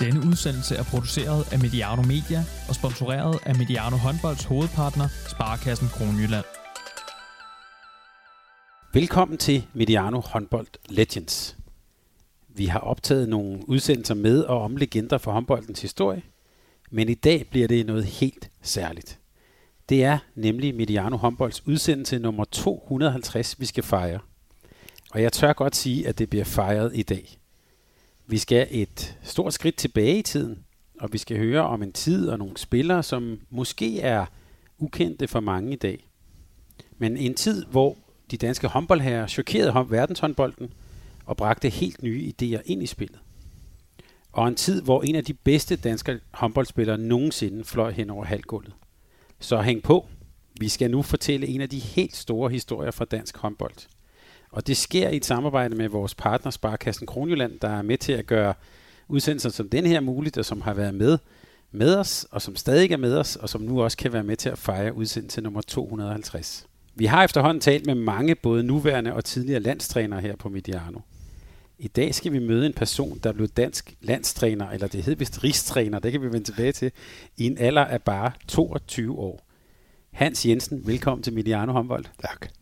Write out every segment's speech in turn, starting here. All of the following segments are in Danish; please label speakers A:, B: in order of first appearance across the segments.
A: Denne udsendelse er produceret af Mediano Media og sponsoreret af Mediano Håndbolds hovedpartner, Sparkassen Kronjylland.
B: Velkommen til Mediano Håndbold Legends. Vi har optaget nogle udsendelser med og om legender for håndboldens historie, men i dag bliver det noget helt særligt. Det er nemlig Mediano Håndbolds udsendelse nummer 250, vi skal fejre. Og jeg tør godt sige, at det bliver fejret i dag. Vi skal et stort skridt tilbage i tiden, og vi skal høre om en tid og nogle spillere, som måske er ukendte for mange i dag. Men en tid, hvor de danske håndboldherrer chokerede verdenshåndbolden og bragte helt nye idéer ind i spillet. Og en tid, hvor en af de bedste danske håndboldspillere nogensinde fløj hen over halvgulvet. Så hæng på. Vi skal nu fortælle en af de helt store historier fra dansk håndbold. Og det sker i et samarbejde med vores partner Sparkassen Kronjylland, der er med til at gøre udsendelser som den her muligt, og som har været med med os, og som stadig er med os, og som nu også kan være med til at fejre udsendelse nummer 250. Vi har efterhånden talt med mange både nuværende og tidligere landstrænere her på Mediano. I dag skal vi møde en person, der blev dansk landstræner, eller det hed vist rigstræner, det kan vi vende tilbage til, i en alder af bare 22 år. Hans Jensen, velkommen til Mediano håndbold.
C: Tak.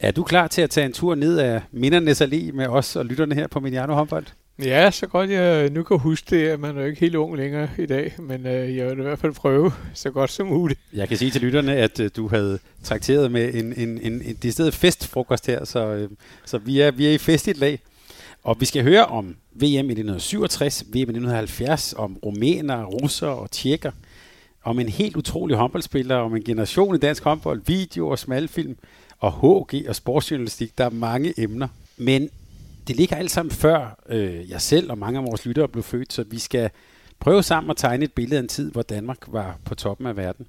B: Er du klar til at tage en tur ned af Mindernes Allé med os og lytterne her på Mediano håndbold?
C: Ja, så godt jeg nu kan huske det, at man er jo ikke helt ung længere i dag, men øh, jeg vil i hvert fald prøve så godt som muligt.
B: Jeg kan sige til lytterne, at øh, du havde trakteret med en, en, en, en decideret festfrokost her, så, øh, så vi, er, vi er i fest i et lag. Og vi skal høre om VM i 1967, VM i 1970, om rumæner, russer og tjekker, om en helt utrolig håndboldspiller, om en generation i dansk håndbold, video og smalfilm, og HG og sportsjournalistik. Der er mange emner. Men det ligger alt sammen før øh, jeg selv og mange af vores lyttere blev født, så vi skal prøve sammen at tegne et billede af en tid, hvor Danmark var på toppen af verden.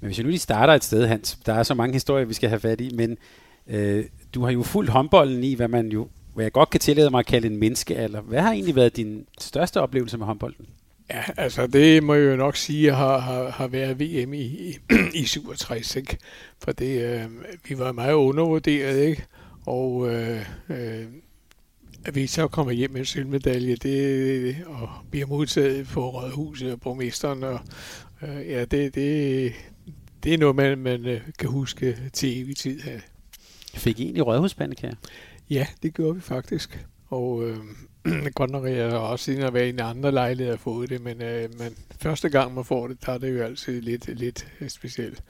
B: Men hvis jeg nu lige starter et sted, Hans, der er så mange historier, vi skal have fat i, men øh, du har jo fuldt håndbolden i, hvad man jo hvad jeg godt kan tillade mig at kalde en menneskealder. Hvad har egentlig været din største oplevelse med håndbolden?
C: Ja, altså det må jeg jo nok sige har, har, har været VM i, i, i 67, ikke? For det, øh, vi var meget undervurderet, ikke? Og øh, øh, at vi så kommer hjem med en sølvmedalje, det, og bliver modtaget på Rådhuset og borgmesteren, og øh, ja, det, det, det er noget, man, man øh, kan huske til evig tid her.
B: Fik I egentlig rådhuspandekager?
C: Ja, det gjorde vi faktisk. Og øh, godt nok jeg har også siden at være i en anden lejlighed at fået det, men, øh, men første gang man får det, der er det jo altid lidt, lidt specielt.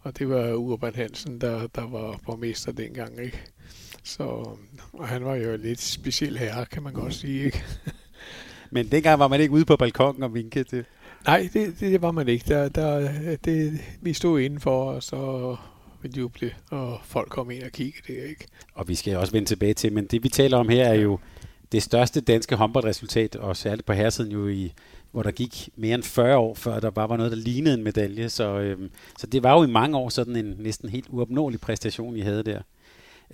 C: Og det var Urban Hansen, der, der var borgmester dengang, ikke? Så og han var jo lidt speciel herre, kan man godt sige, ikke?
B: men dengang var man ikke ude på balkongen og vinke til?
C: Nej, det, det var man ikke. Der, der, det, vi stod indenfor, og så juble, og folk kom ind og kigge det, ikke?
B: Og vi skal også vende tilbage til, men det vi taler om her er jo det største danske håndboldresultat, og særligt på herresiden jo i, hvor der gik mere end 40 år, før der bare var noget, der lignede en medalje. Så, øhm, så det var jo i mange år sådan en næsten helt uopnåelig præstation, I havde der.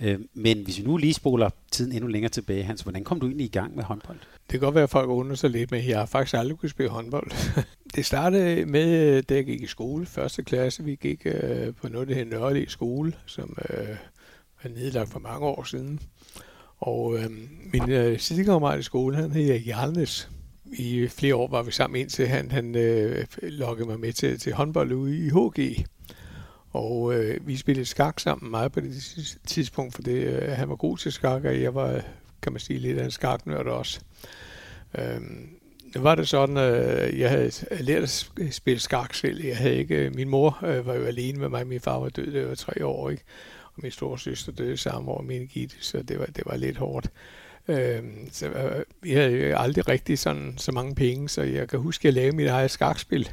B: Øh, men hvis vi nu lige spoler tiden endnu længere tilbage, Hans, hvordan kom du egentlig i gang med håndbold?
C: Det kan godt være, at folk undrer sig lidt, men jeg har faktisk aldrig kunne spille håndbold. det startede med, øh, da jeg gik i skole, første klasse. Vi gik øh, på noget, der hedder Nørre skole, som øh, var nedlagt for mange år siden. Og øh, min øh, sidekammerat i skolen, han hedder Jarnes. I flere år var vi sammen, indtil han, han øh, lokkede mig med til, til håndbold ude i HG. Og øh, vi spillede skak sammen meget på det tidspunkt, for det, øh, han var god til skak, og jeg var, kan man sige, lidt af en skaknørd også. Øh, nu var det sådan, at øh, jeg havde lært at spille skak selv. Jeg havde ikke, øh, min mor øh, var jo alene med mig, min far var død, det var tre år, ikke? Og min store søster døde samme år, min Gitte, så det var, det var lidt hårdt. Øh, så øh, jeg havde jo aldrig rigtig sådan, så mange penge, så jeg kan huske, at jeg lavede mit eget skakspil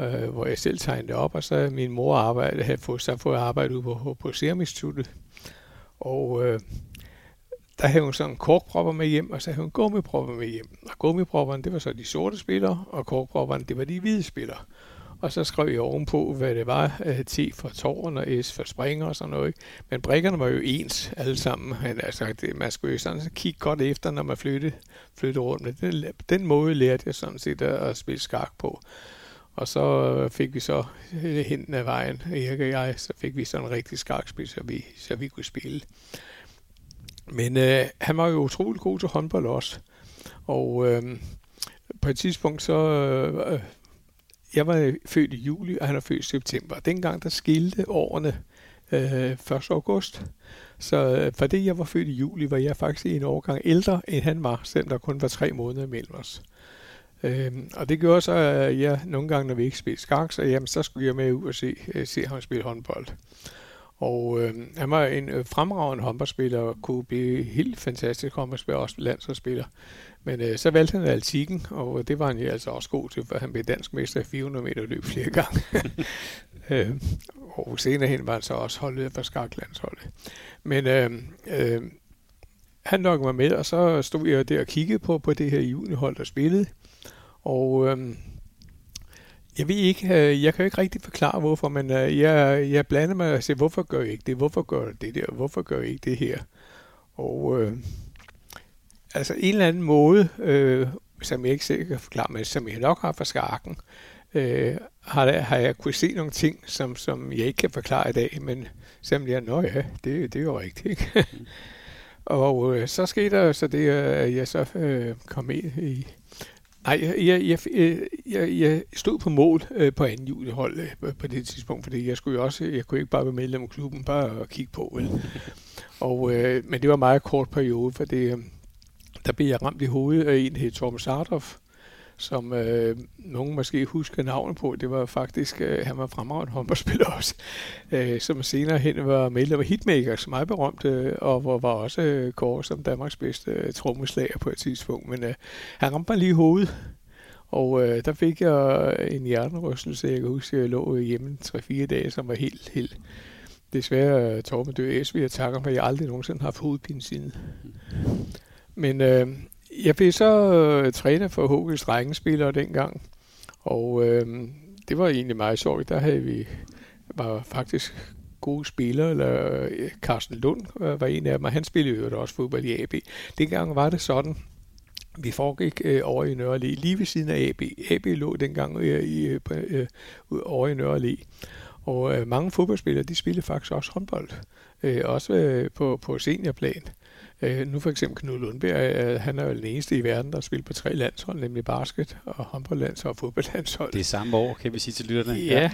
C: øh, hvor jeg selv tegnede op, og så min mor arbejde, havde fået, så fået arbejde ude på, på Serum Instituttet. Og øh, der havde hun sådan korkpropper med hjem, og så havde hun gummipropper med hjem. Og gummipropperne, det var så de sorte spillere, og korkpropperne, det var de hvide spillere. Og så skrev jeg ovenpå, hvad det var, øh, T for tårn og S for springer og sådan noget. Men brikkerne var jo ens alle sammen. Men altså, det, man skulle jo sådan kigge godt efter, når man flyttede, flyttede rundt. Men den, den måde lærte jeg sådan set at spille skak på. Og så fik vi så øh, hen af vejen, Erik og jeg, så fik vi sådan en rigtig skakspil, så vi, så vi kunne spille. Men øh, han var jo utrolig god til håndbold også. Og øh, på et tidspunkt så... Øh, jeg var øh, født i juli, og han er født i september. Dengang der skilte årene øh, 1. august. Så øh, fordi jeg var født i juli, var jeg faktisk en årgang ældre, end han var, selvom der kun var tre måneder imellem os. Øhm, og det gjorde så, at jeg nogle gange, når vi ikke spillede skak, så, jamen, så skulle jeg med ud og se, øh, se ham spille håndbold. Og øh, han var en øh, fremragende håndboldspiller og kunne blive helt fantastisk håndboldspiller, også landsholdsspiller. Men øh, så valgte han altikken, og det var han jo altså også god til, for han blev dansk mester i 400 meter løb flere gange. øh, og senere hen var han så også holdet for skaklandsholdet. Men øh, øh, han nok var med, og så stod jeg der og kiggede på, på det her junihold, der spillede. Og øh, jeg ved ikke, øh, jeg kan jo ikke rigtig forklare, hvorfor, men øh, jeg, jeg blander mig og siger, hvorfor gør jeg ikke det? Hvorfor gør jeg det der? Hvorfor gør jeg ikke det her? Og øh, altså en eller anden måde, øh, som jeg ikke selv kan forklare, men som jeg nok har fra skarken, øh, har, har jeg kunne se nogle ting, som, som jeg ikke kan forklare i dag, men selvom jeg, nå ja, det, det er jo rigtigt, ikke? Mm. og øh, så skete der så det, at jeg så øh, kom ind i... Nej, jeg, jeg, øh, jeg, jeg, stod på mål øh, på anden julehold øh, på det tidspunkt, fordi jeg skulle jo også, jeg kunne ikke bare være medlem af klubben, bare kigge på, vel? Og, øh, men det var en meget kort periode, for det, øh, der blev jeg ramt i hovedet af en, der hed Torben Sartoff, som øh, nogen måske husker navnet på. Det var faktisk, øh, han var fremragende håndboldspiller også, øh, som senere hen var medlem af Hitmaker, som er berømt, øh, og hvor var også øh, kåret som Danmarks bedste øh, trommeslager på et tidspunkt. Men øh, han ramte lige hovedet, og øh, der fik jeg en hjernerystelse. Jeg kan huske, at jeg lå hjemme 3-4 dage, som var helt, helt desværre Torben døde SV, jeg takker for, jeg aldrig nogensinde har haft hovedpine siden. Men øh, jeg blev så øh, træner for HG's drengespillere dengang, og øh, det var egentlig meget sjovt. Der havde vi var faktisk gode spillere, eller øh, Carsten Lund øh, var en af dem, og han spillede jo også fodbold i AB. Dengang var det sådan, vi foregik øh, over i Nørre lige ved siden af AB. AB lå dengang øh, i, øh, øh over i Nørre Og øh, mange fodboldspillere, de spillede faktisk også håndbold. Øh, også øh, på, på seniorplan. Øh, nu for eksempel Knud Lundberg, øh, han er jo den eneste i verden, der spiller på tre landshold, nemlig basket og håndboldlandshold og fodboldlandshold.
B: Det er samme år, kan vi sige til lytterne.
C: Ja, ja.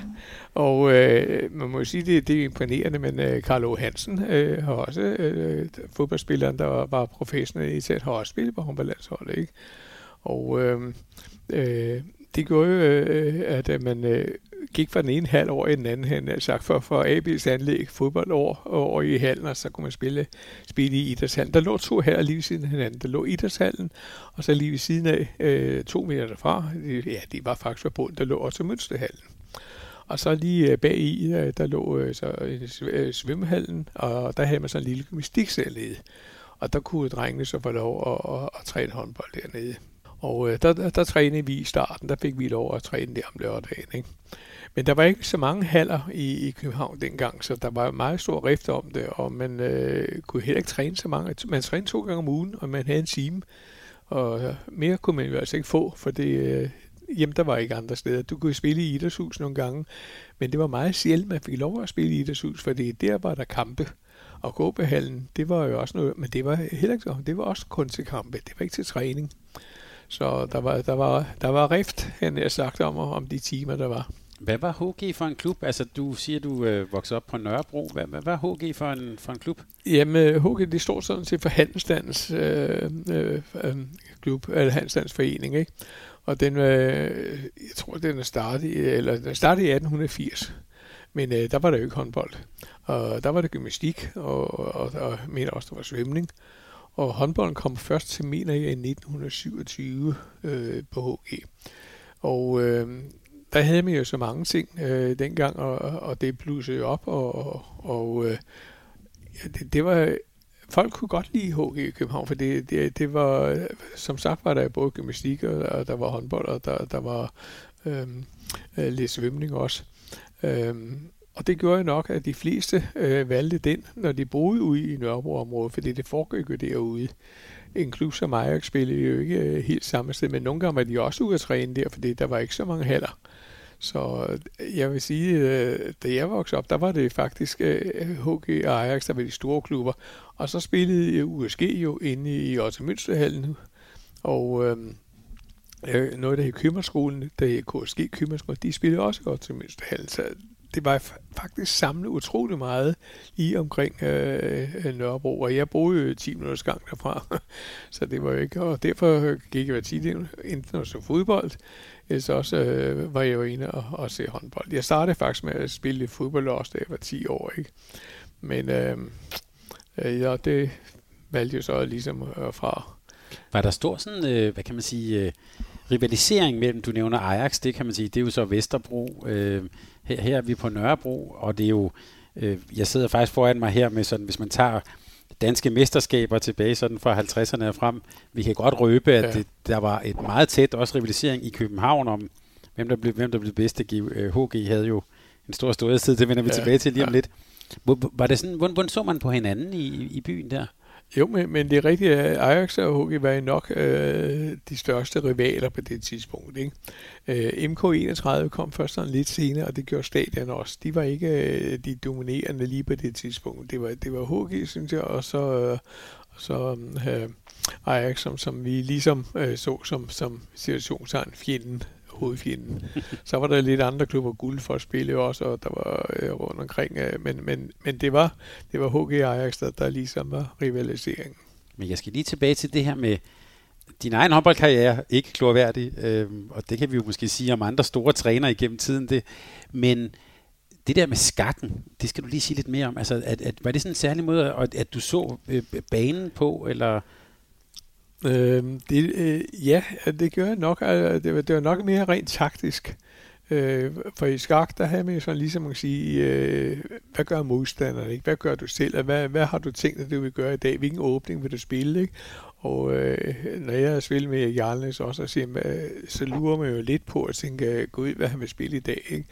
C: og øh, man må jo sige, det, det er imponerende, men øh, Karl O. Hansen øh, har også, øh, fodboldspilleren, der var professionel i set, har også spillet på håndboldlandsholdet, ikke? Og øh, øh, det gjorde jo, øh, at man øh, gik fra den ene halv over i den anden, hen, sagt, for, for AB's anlæg fodbold over, over i hallen, og så kunne man spille, spille i idrætshallen. Der lå to her lige ved siden af hinanden. Der lå idrætshallen, og så lige ved siden af, øh, to meter derfra, ja, det var faktisk forbundet, der lå også Mønsterhallen. Og så lige øh, bag i, øh, der, lå øh, så svømmehallen, og der havde man sådan en lille gymnastiksal nede. Og der kunne drengene så få lov at, at, at træne håndbold dernede. Og øh, der, der, der trænede vi i starten, der fik vi lov at træne der om lørdagen. Ikke? Men der var ikke så mange haller i, i København dengang, så der var meget stor rift om det, og man øh, kunne heller ikke træne så mange. Man trænede to gange om ugen, og man havde en time, og øh, mere kunne man jo altså ikke få, for det, øh, jamen, der var ikke andre steder. Du kunne spille i Idrætshus nogle gange, men det var meget sjældent, man fik lov at spille i Idrætshus, for der var der kampe. Og gåbehallen, det var jo også noget, men det var heller ikke det var også kun til kampe, det var ikke til træning. Så der var, der var, der var rift, han har sagt om, om de timer, der var.
B: Hvad var HG for en klub? Altså, du siger, du øh, voksede op på Nørrebro. Hvad, hvad var HG for en, for en klub?
C: Jamen, HG, det står sådan til for Handelsstands øh, øh, øh, klub, eller Handelsstands forening, ikke? Og den, øh, jeg tror, den er startet, eller den startede i 1880. Men øh, der var der jo ikke håndbold. Og der var det gymnastik, og, og, og mener også, der var svømning. Og håndbolden kom først til, mener jeg, i 1927 øh, på HG. Og øh, der havde man jo så mange ting øh, dengang, og, og det blussede op, og, og, øh, ja, det, det var... Folk kunne godt lide HG i København, for det, det, det var, som sagt var der både gymnastik, og, og der var håndbold, og der, der var øhm, øh, lidt svømning også. Øhm, og det gjorde nok, at de fleste øh, valgte den, når de boede ude i Nørrebro-området, fordi det foregik jo derude. En klub som Ajax spillede jo ikke øh, helt samme sted, men nogle gange var de også ude at træne der, fordi der var ikke så mange haller. Så øh, jeg vil sige, øh, da jeg voksede op, der var det faktisk øh, HG og Ajax, der var de store klubber. Og så spillede øh, USG jo inde i Otto Münsterhallen. Og øh, noget, der hed Købmandsskolen, der hed KSG Købmandsskolen, de spillede også godt til Münsterhallen. Så det var faktisk samlet utrolig meget i omkring øh, øh Nørrebro, og jeg boede jo 10 minutters gang derfra, så det var jo ikke, og derfor gik jeg tit enten så fodbold, eller så også øh, var jeg jo inde og, og se håndbold. Jeg startede faktisk med at spille fodbold også, da jeg var 10 år, ikke? Men øh, øh, ja, det valgte jeg så ligesom øh, fra.
B: Var der stor sådan, øh, hvad kan man sige, øh, rivalisering mellem, du nævner Ajax, det kan man sige, det er jo så Vesterbro, øh, her, her er vi på Nørrebro, og det er jo, øh, jeg sidder faktisk foran mig her med sådan, hvis man tager danske mesterskaber tilbage sådan fra 50'erne og frem, vi kan godt røbe, at ja. det, der var et meget tæt også rivalisering i København om, hvem der blev, hvem der blev bedste. HG øh, havde jo en stor storhedstid, det vender vi ja. tilbage til lige om ja. lidt. Var det sådan, hvordan, hvordan så man på hinanden i, i byen der?
C: Jo, men, men det er rigtigt, at Ajax og HG var nok øh, de største rivaler på det tidspunkt. Ikke? Øh, MK31 kom først sådan lidt senere, og det gjorde stadion også. De var ikke øh, de dominerende lige på det tidspunkt. Det var, det var HG, synes jeg, og så, øh, og så øh, Ajax, som, som vi ligesom øh, så som, som situationsegn fjenden hovedfjenden. Så var der lidt andre klubber, guld for at spille også, og der var øh, rundt omkring. Øh, men, men, men det var, det var HG Ajax, der, der ligesom var rivaliseringen.
B: Men jeg skal lige tilbage til det her med din egen håndboldkarriere, ikke klorværdig, øh, og det kan vi jo måske sige om andre store trænere igennem tiden. Det, men det der med skakken, det skal du lige sige lidt mere om. Altså, at, at, var det sådan en særlig måde, at, at du så øh, banen på, eller
C: Øh, det, øh, ja, det gør jeg nok. Altså, det, var, det var nok mere rent taktisk. Øh, for i skak, der havde man jo sådan ligesom at sige, øh, hvad gør modstanderen, ikke? hvad gør du selv, hvad, hvad har du tænkt, at du vil gøre i dag, hvilken åbning vil du spille, ikke? Og øh, når jeg har spillet med Jarlnes også, så, siger man, øh, så lurer man jo lidt på at tænke, gud, hvad han vil spille i dag, ikke?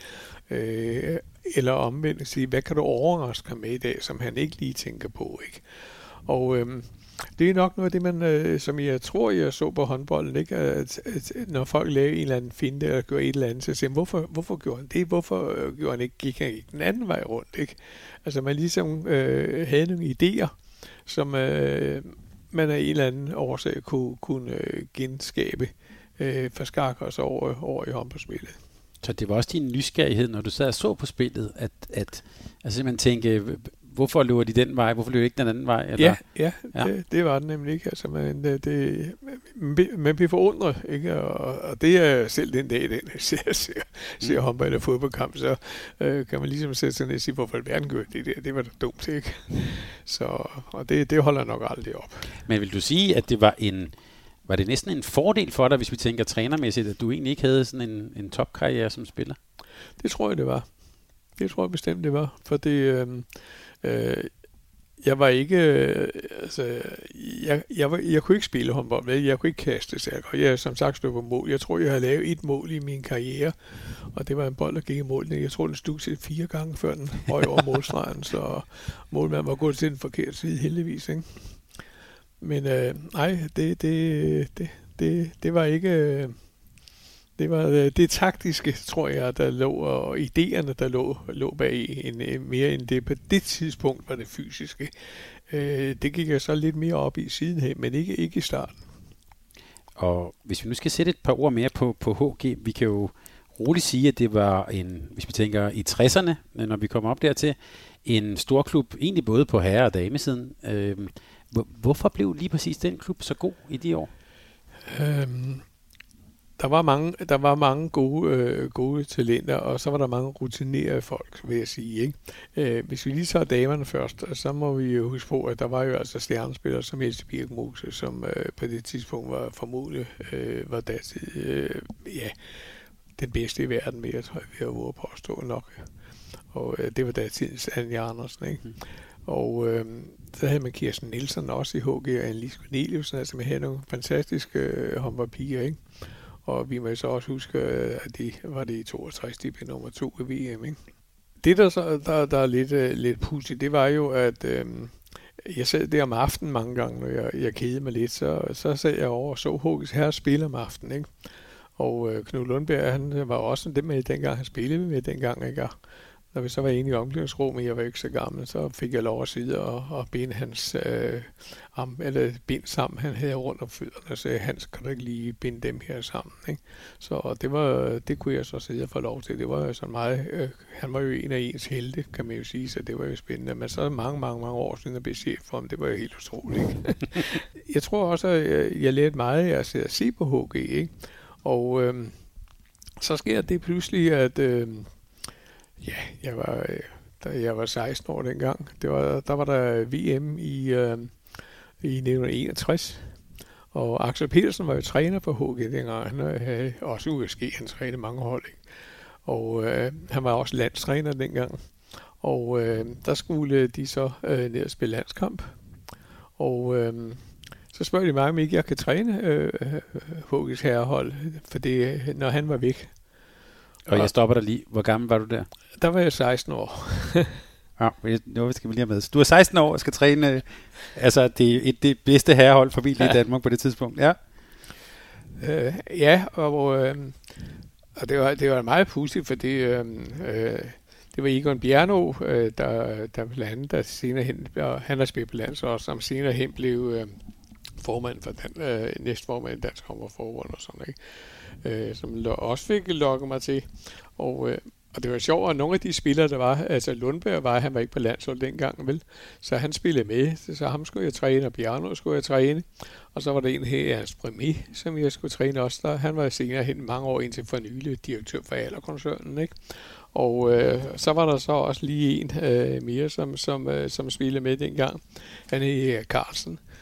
C: Øh, eller omvendt at sige, hvad kan du overraske ham med i dag, som han ikke lige tænker på, ikke? Og øh, det er nok noget af det, man, øh, som jeg tror, jeg så på håndbolden, ikke? At, at, når folk lavede en eller anden finte eller gjorde et eller andet, så siger man, hvorfor, hvorfor gjorde han det? Hvorfor øh, gjorde han ikke, gik han ikke den anden vej rundt? Ikke? Altså man ligesom øh, havde nogle idéer, som øh, man af en eller anden årsag kunne, kunne øh, genskabe øh, for skak os over, over i håndboldspillet.
B: Så det var også din nysgerrighed, når du sad og så på spillet, at, at altså man tænke, hvorfor løber de den vej, hvorfor løber de ikke den anden vej?
C: Eller? Ja, ja, ja. Det, det var det nemlig ikke. Altså, man, det, det, man bliver forundret, ikke? Og, og det er selv den dag, den ser, ser, ser mm. håndbold og fodboldkamp, så øh, kan man ligesom sætte sig ned og sige, hvorfor verden gør det der? Det var da dumt, ikke? Så, og det, det holder nok aldrig op.
B: Men vil du sige, at det var en var det næsten en fordel for dig, hvis vi tænker trænermæssigt, at du egentlig ikke havde sådan en, en topkarriere som spiller?
C: Det tror jeg, det var. Det tror jeg bestemt, det var. For det, øh, Øh, jeg var ikke, øh, altså, jeg, jeg, var, jeg kunne ikke spille håndbold, vel? jeg kunne ikke kaste så jeg, jeg som sagt stod på mål. Jeg tror, jeg har lavet et mål i min karriere, og det var en bold, der gik i mål. Jeg tror, den stod til fire gange, før den røg over målstregen, så målmanden var gået til den forkerte side, heldigvis. Ikke? Men øh, nej, det, det, det, det, det var ikke... Øh, Øh, det var øh, det taktiske, tror jeg, der lå, og idéerne, der lå, lå bag en, øh, mere end det. På det tidspunkt var det fysiske. Øh, det gik jeg så lidt mere op i sidenhen, men ikke, ikke i starten.
B: Og hvis vi nu skal sætte et par ord mere på, på HG, vi kan jo roligt sige, at det var en, hvis vi tænker i 60'erne, når vi kommer op dertil, en stor klub, egentlig både på herre- og damesiden. Øh, hvorfor blev lige præcis den klub så god i de år?
C: Øhm, der var mange, der var mange gode, øh, gode talenter, og så var der mange rutinerede folk, vil jeg sige. Ikke? Øh, hvis vi lige tager damerne først, så må vi jo huske på, at der var jo altså stjernespillere som Else Birkmose, som øh, på det tidspunkt var formodentlig øh, var datid, øh, ja, den bedste i verden, med, jeg tror, vi har været påstå nok. Og øh, det var datidens Anja Andersen, ikke? Mm. Og øh, så havde man Kirsten Nielsen også i HG, og Annelise Corneliusen, altså man havde nogle fantastiske øh, håndboldpiger, ikke? Og vi må så også huske, øh, at de var det i 62, de blev nummer to i VM. Ikke? Det, der, så, der, der er lidt, uh, lidt pudsigt, det var jo, at uh, jeg sad der om aftenen mange gange, når jeg, jeg kedede mig lidt, så, så sad jeg over og så Håkes her spille om aftenen. Ikke? Og øh, Knud Lundberg, han var også den med dengang, han spillede med dengang, ikke? Når vi så var inde i omklædningsrummet, jeg var ikke så gammel, så fik jeg lov at sidde og, og binde hans øh, arm, eller bind sammen, han havde rundt om fødderne, så Hans, kan du ikke lige binde dem her sammen, ikke? Så det, var, det kunne jeg så sidde og få lov til. Det var jo sådan meget, øh, han var jo en af ens helte, kan man jo sige, så det var jo spændende. Men så mange, mange, mange år siden at blive chef for ham, det var jo helt utroligt. Ikke? jeg tror også, at jeg, jeg lærte meget af at sidde og se på HG, ikke? Og øh, så sker det pludselig, at øh, ja, jeg var, øh, da jeg var 16 år dengang, det var, der var der VM i, øh, i 1961, og Axel Petersen var jo træner for HG dengang. Han øh, havde også USG, han trænede mange hold. Ikke? Og øh, han var også landstræner dengang. Og øh, der skulle øh, de så øh, ned og spille landskamp. Og øh, så spørger de mig, om ikke jeg kan træne øh, HG's herrehold, for det, når han var væk.
B: Og jeg stopper dig lige. Hvor gammel var du der?
C: Der var jeg 16 år.
B: ja, nu skal vi lige have med. Du er 16 år og skal træne øh, altså det, et, det bedste herrehold for bil i Danmark på det tidspunkt. Ja,
C: øh, ja og, øh, og det, var, det var meget pudsigt, fordi øh, øh, det var Egon Bjerno, øh, der, der blandt andet, der senere hen, og han har spillet på landshold, som senere hen blev øh, formand for den, øh, næstformand i Dansk Forbund og sådan, ikke? Øh, som også fik lokket mig til. Og, øh, og det var sjovt, at nogle af de spillere, der var, altså Lundberg var, han var ikke på landshold dengang, vel? Så han spillede med, så, så ham skulle jeg træne, og Bjarno skulle jeg træne. Og så var der en her, Ernst Primi, som jeg skulle træne også. Der, han var senere hen mange år indtil for nylig direktør for Allerkoncernen, ikke? Og øh, så var der så også lige en øh, mere, som, som, øh, som spillede med dengang. Han er øh, Carlsen øh,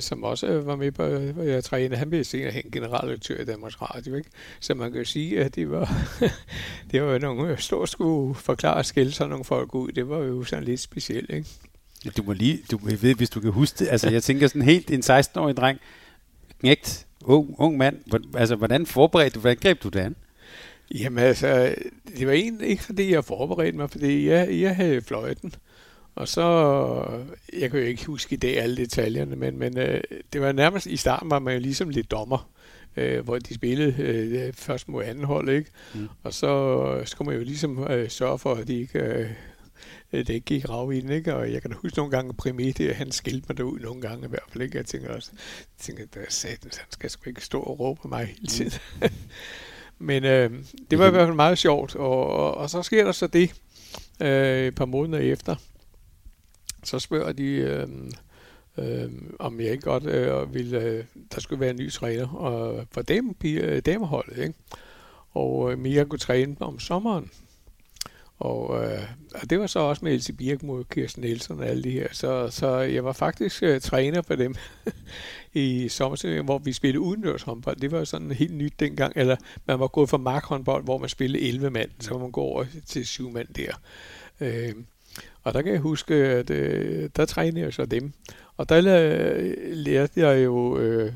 C: som også øh, var med på at jeg trænede. Han blev senere hen generaldirektør i Danmarks Radio, ikke? Så man kan sige, at det var, det var nogle stort skulle forklare at skille sådan nogle folk ud. Det var jo sådan lidt specielt, ikke?
B: Du må lige, du ved, hvis du kan huske det, altså jeg tænker sådan helt en 16-årig dreng, knægt, ung, ung mand, altså hvordan forberedte du, hvordan greb du det an?
C: Jamen altså, det var egentlig ikke fordi jeg forberedte mig, fordi jeg, jeg havde fløjten. Og så, jeg kan jo ikke huske i dag alle detaljerne, men, men øh, det var nærmest, i starten var man jo ligesom lidt dommer, øh, hvor de spillede øh, først mod anden hold, ikke? Mm. Og så skulle man jo ligesom øh, sørge for, at de ikke... Øh, det ikke gik rav i den, ikke? Og jeg kan da huske nogle gange, Primete, han skilte mig derud nogle gange i hvert fald, ikke? Jeg tænker også, jeg tænker, at satans, han skal sgu ikke stå og råbe på mig hele mm. tiden. Mm. Men øh, det var i hvert fald meget sjovt, og, og, og så sker der så det øh, et par måneder efter, så spørger de, øh, øh, om jeg ikke godt øh, ville, øh, der skulle være en ny træner og for dem, øh, dameholdet. Ikke? Og øh, Mia kunne træne om sommeren. Og, øh, og det var så også med Else Birkmo, Kirsten Nielsen og alle de her. Så, så jeg var faktisk øh, træner for dem i sommerserien, hvor vi spillede udendørs håndbold. Det var sådan helt nyt dengang. Eller man var gået fra markhåndbold, hvor man spillede 11 mand, så man går over til 7 mand der. Øh, og der kan jeg huske, at øh, der trænede jeg så dem. Og der øh, lærte jeg jo øh,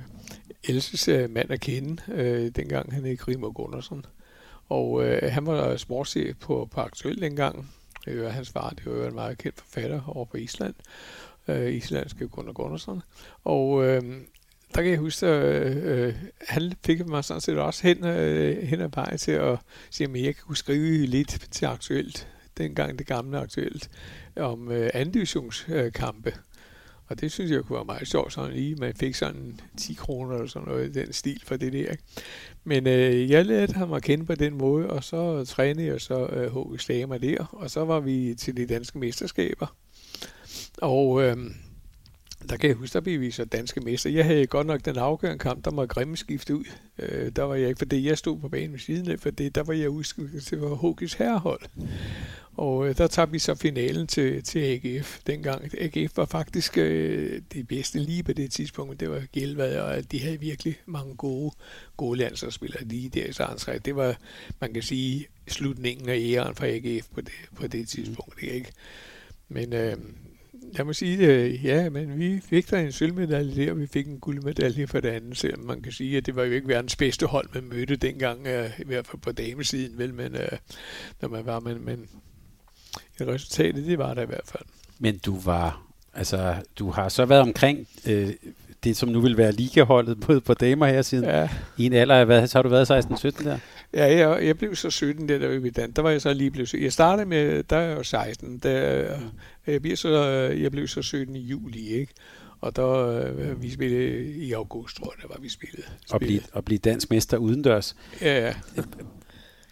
C: Elses øh, mand at kende, øh, dengang han hed Grimmer Gunnarsson. Og øh, han var sportschef på, på Aktuel dengang. Det hans far, det var en meget kendt forfatter over på Island. Øh, islandske Gunnar Gunnarsson. Og øh, der kan jeg huske, at øh, han fik mig sådan set også hen, øh, hen ad vejen til at sige, at jeg kunne skrive lidt til Aktuelt dengang det gamle aktuelt, om øh, andivisionskampe. Øh, og det synes jeg kunne være meget sjovt, sådan lige, man fik sådan 10 kroner eller sådan noget den stil for det der. Ikke? Men øh, jeg lærte ham at kende på den måde, og så trænede jeg så øh, H.V. Slamer der, og så var vi til de danske mesterskaber. Og øh, der kan jeg huske, der blev vi så danske mester. Jeg havde godt nok den afgørende kamp, der må Grimme skifte ud. Øh, der var jeg ikke, fordi jeg stod på banen ved siden af, for der var jeg udskiftet til HG's herrehold. Og øh, der tager vi så finalen til, til AGF dengang. AGF var faktisk øh, det bedste lige på det tidspunkt. Det var Gjelvad, og de havde virkelig mange gode, gode landsholdsspillere lige der i Sarnsred. Det var, man kan sige, slutningen af æren for AGF på det, på det tidspunkt. Ikke? Men øh, jeg må sige, øh, ja, men vi fik der en sølvmedalje der, og vi fik en guldmedalje for det andet, selvom man kan sige, at det var jo ikke verdens bedste hold, man mødte dengang, øh, i hvert fald på damesiden, vel, men øh, når man var, men, men resultatet, det var der i hvert fald.
B: Men du var, altså, du har så været omkring øh, det, som nu vil være ligaholdet på, på damer her siden.
C: Ja.
B: I en alder af, hvad, så har du været 16-17 der?
C: Ja, jeg, jeg blev så 17 der, der var Dan. Der var jeg så lige blevet Jeg startede med, der er jeg jo 16. Der, jeg, blev så, jeg blev så 17 i juli, ikke? Og der, øh, vi spillede i august, tror jeg, der var vi spillet.
B: Og blive, og blive dansk mester udendørs.
C: Ja, ja.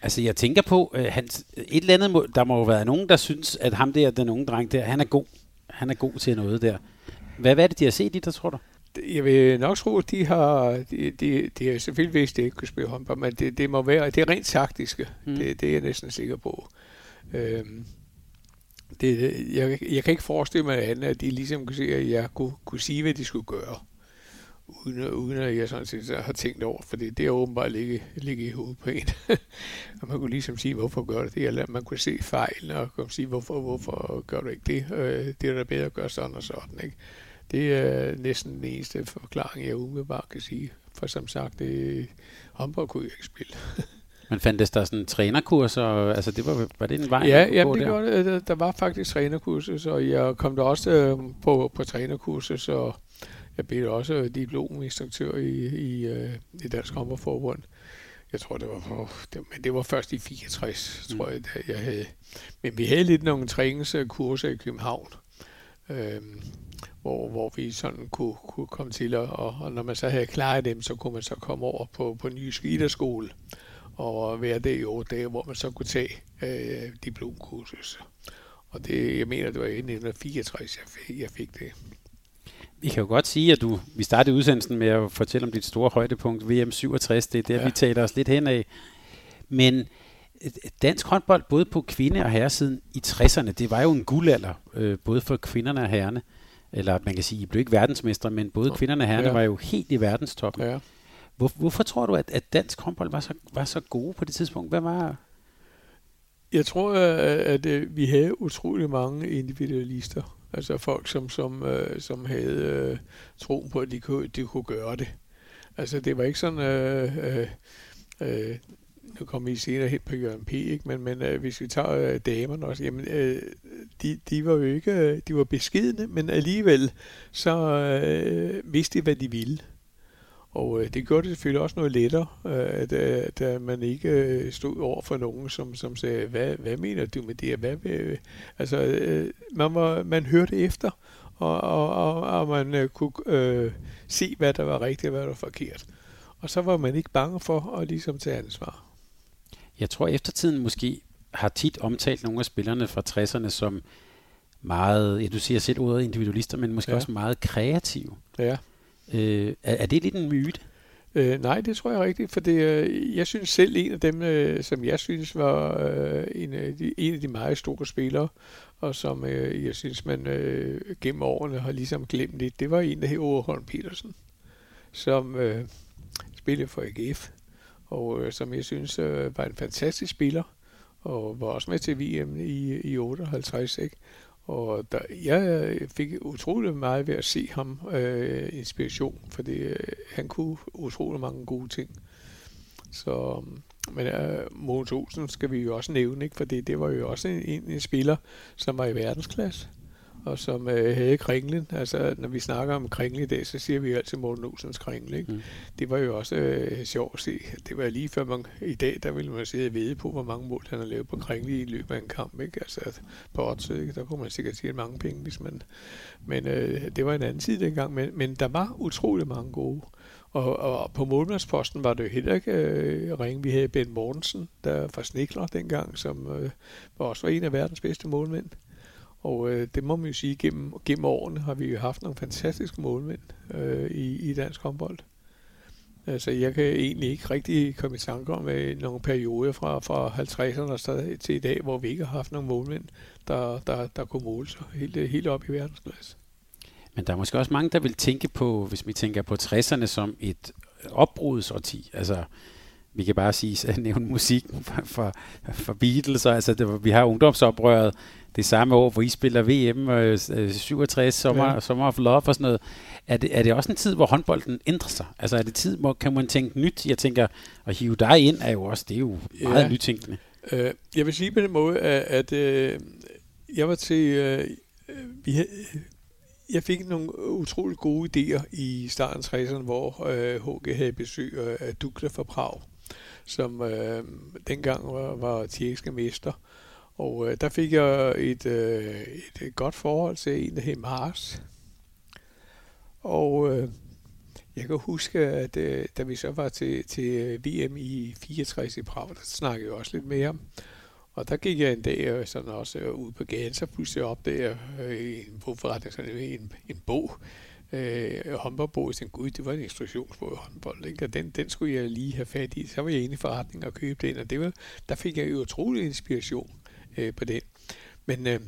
B: Altså, jeg tænker på, øh, han, et eller andet, må, der må jo være nogen, der synes, at ham der, den unge dreng der, han er god. Han er god til noget der. Hvad, hvad er det, de har set i dig, tror du?
C: Jeg vil nok tro, at de har, de, de, de har selvfølgelig vidst, at de ikke kunne spille håndbold, men det, det må være, det er rent taktiske. Mm. Det, det er jeg næsten sikker på. Øhm, det, jeg, jeg kan ikke forestille mig andet, at de ligesom kunne se, at jeg kunne, kunne sige, hvad de skulle gøre. Uden, uden at jeg sådan set har tænkt over, for det, er åbenbart ligge, ligge i hovedet på en. og man kunne ligesom sige, hvorfor gør det det? Eller man kunne se fejlen og kunne sige, hvorfor, hvorfor gør du ikke det? Øh, det er da bedre at gøre sådan og sådan. Ikke? Det er næsten den eneste forklaring, jeg umiddelbart kan sige. For som sagt, det, håndbold kunne jeg ikke spille.
B: Men fandtes der sådan en trænerkurs, og altså det var, var det en vej?
C: Ja, ja det gjorde det. Der var faktisk trænerkurser, og jeg kom der også øh, på, på trænerkurser, så jeg blev også diplominstruktør i, i, øh, i Dansk Håndboldforbund. Jeg tror, det var, det, men det var først i 64, tror mm. jeg, da jeg havde. Men vi havde lidt nogle træningskurser i København, øh, hvor, hvor vi sådan kunne, kunne komme til, og, og når man så havde klaret dem, så kunne man så komme over på, på Nye Skiderskole og være der i otte dage, hvor man så kunne tage øh, diplomkursus. Og det, jeg mener, det var i 1964, jeg fik, jeg fik det.
B: Vi kan jo godt sige, at du, vi startede udsendelsen med at fortælle om dit store højdepunkt, VM 67, det er der, ja. vi taler os lidt hen af. Men øh, dansk håndbold, både på kvinde- og herresiden i 60'erne, det var jo en guldalder, øh, både for kvinderne og herrerne. Eller man kan sige, I blev ikke verdensmestre, men både kvinderne og herrerne ja. var jo helt i verdenstoppen. Ja. Hvor, hvorfor tror du, at, at dansk håndbold var så, var så gode på det tidspunkt? Hvad var...
C: Jeg tror, at, at, at vi havde utrolig mange individualister. Altså folk, som, som, øh, som havde øh, troen på, at de kunne, de kunne gøre det. Altså det var ikke sådan... Øh, øh, øh, nu kommer vi senere hen på Jørgen P., ikke? men, men øh, hvis vi tager øh, damerne også, jamen, øh, de, de var jo ikke, øh, de var beskidende, men alligevel så øh, vidste de, hvad de ville. Og øh, det gjorde det selvfølgelig også noget lettere, øh, at, at, at man ikke øh, stod over for nogen, som, som sagde, hvad, hvad mener du med det? Hvad, hvad? Altså, øh, man, var, man hørte efter, og, og, og, og man øh, kunne øh, se, hvad der var rigtigt og hvad der var forkert. Og så var man ikke bange for at ligesom tage ansvar.
B: Jeg tror, eftertiden måske har tit omtalt nogle af spillerne fra 60'erne som meget, ja, du siger selv ordet individualister, men måske ja. også meget kreative.
C: Ja.
B: Øh, er, er det lidt en myte?
C: Øh, nej, det tror jeg rigtigt, for det, øh, jeg synes selv, en af dem, øh, som jeg synes var øh, en, af de, en af de meget store spillere, og som øh, jeg synes, man øh, gennem årene har ligesom glemt lidt, det var en, der hed Overholm Petersen, som øh, spillede for AGF, og øh, som jeg synes øh, var en fantastisk spiller, og var også med til VM i, i 58, ikke? Og der, jeg fik utrolig meget ved at se ham øh, inspiration, fordi øh, han kunne utrolig mange gode ting. Så, men øh, Mogens Olsen skal vi jo også nævne, ikke? for det, det var jo også en, en, en spiller, som var i verdensklasse og som øh, havde kringlen. Altså, når vi snakker om kringle i dag, så siger vi jo altid Morten Olsens kringle. Ikke? Mm. Det var jo også øh, sjovt at se. Det var lige før man, i dag, der ville man sidde og vide på, hvor mange mål han har lavet på kringle i løbet af en kamp. Ikke? Altså, på odds, ikke? der kunne man sikkert sige mange penge, hvis man... Men øh, det var en anden tid dengang, men, men der var utrolig mange gode. Og, og på målmandsposten var det jo heller ikke øh, ringe. Vi havde Ben Mortensen, der var Snikler dengang, som øh, var også var en af verdens bedste målmænd. Og øh, det må man jo sige, gennem, gennem årene har vi jo haft nogle fantastiske målmænd øh, i, i dansk håndbold. Altså, jeg kan egentlig ikke rigtig komme i tanke om øh, nogle perioder fra, fra 50'erne til i dag, hvor vi ikke har haft nogle målmænd, der, der, der kunne måle sig helt, øh, helt op i verdensklasse.
B: Men der er måske også mange, der vil tænke på, hvis vi tænker på 60'erne som et opbrudsårti. Altså, vi kan bare sige, at nævne musikken for, for, for Beatles, og altså det, vi har ungdomsoprøret det samme år, hvor I spiller VM øh, 67, sommer, ja. sommer of love og sådan noget. Er det, er det også en tid, hvor håndbolden ændrer sig? Altså er det tid, hvor kan man tænke nyt? Jeg tænker, at hive dig ind er jo også, det er jo meget ja. nytænkende.
C: Øh, jeg vil sige på den måde, at, at øh, jeg var til, øh, vi havde, jeg fik nogle utroligt gode idéer i starten af 60'erne, hvor øh, HG havde besøg af Dukla fra Prag, som øh, dengang var, var tjekkiske mester. Og øh, der fik jeg et, øh, et øh, godt forhold til en, der hed Mars. Og øh, jeg kan huske, at øh, da vi så var til, til øh, VM i 64 i Prag, der snakkede jeg også lidt mere om. Og der gik jeg en dag øh, sådan også øh, ud på gaden, så pludselig op der øh, i en bogforretning, sådan en, en bog, øh, håndboldbåd, jeg tænkte, gud, det var en instruktionsbog i håndbold, ikke? og den, den skulle jeg lige have fat i. Så var jeg inde i forretningen og købte den, og det var, der fik jeg jo utrolig inspiration øh, på den. Men øh,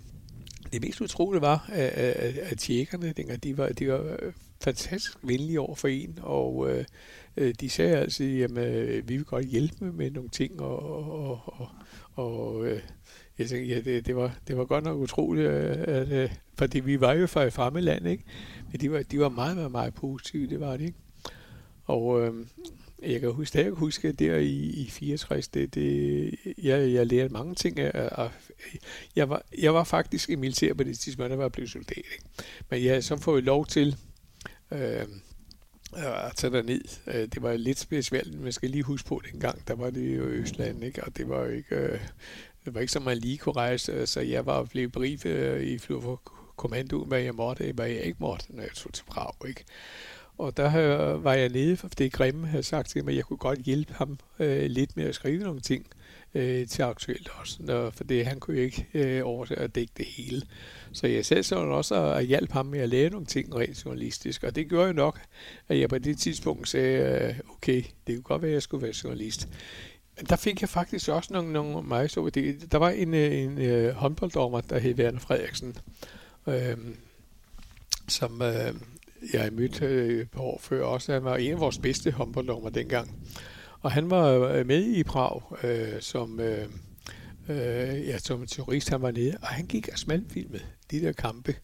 C: det mest utrolige var, at, at, at tjekkerne, dengang, de var, de var øh, fantastisk venlige over for en, og øh, øh de sagde altid, at øh, vi vil godt hjælpe med nogle ting, og, og, og, og øh, jeg tænkte, ja, det, det, var, det var godt nok utroligt, øh, at, at, fordi vi var jo fra et fremmed land, ikke? Men de var, de var meget, meget, meget positive, det var det, ikke? Og øh, jeg kan huske, jeg kan huske der i, i 64, det, det, jeg, jeg lærte mange ting. Af, af, jeg, var, jeg var faktisk i militær på det tidspunkt, jeg var blevet soldat. Ikke? Men jeg så får vi lov til øh, at tage derned. Øh, det var lidt specielt, man skal lige huske på dengang, der var det jo Østland, ikke? og det var jo ikke, øh, det var ikke som man lige kunne rejse, øh, så jeg var blevet briefet øh, i flyverkommandoen, hvad jeg måtte, øh, hvad jeg ikke måtte, når jeg tog til Prag. Ikke? Og der var jeg nede, for det Grimme havde sagt til mig, at jeg kunne godt hjælpe ham øh, lidt med at skrive nogle ting øh, til aktuelt også, når, for det, han kunne jo ikke øh, oversætte at dække det hele. Så jeg selv så også og hjalp ham med at lære nogle ting rent journalistisk, og det gjorde jo nok, at jeg på det tidspunkt sagde, øh, okay, det kunne godt være, at jeg skulle være journalist. Der fik jeg faktisk også nogle, nogle meget så idéer. Der var en, øh, en, en håndbolddommer, der hed Werner Frederiksen, øh, som øh, jeg mødte øh, på år før også. Han var en af vores bedste håndbolddommer dengang. Og han var øh, med i Prag øh, som, øh, øh, ja, som turist. Han var nede, og han gik og smalfilmede de der kampe.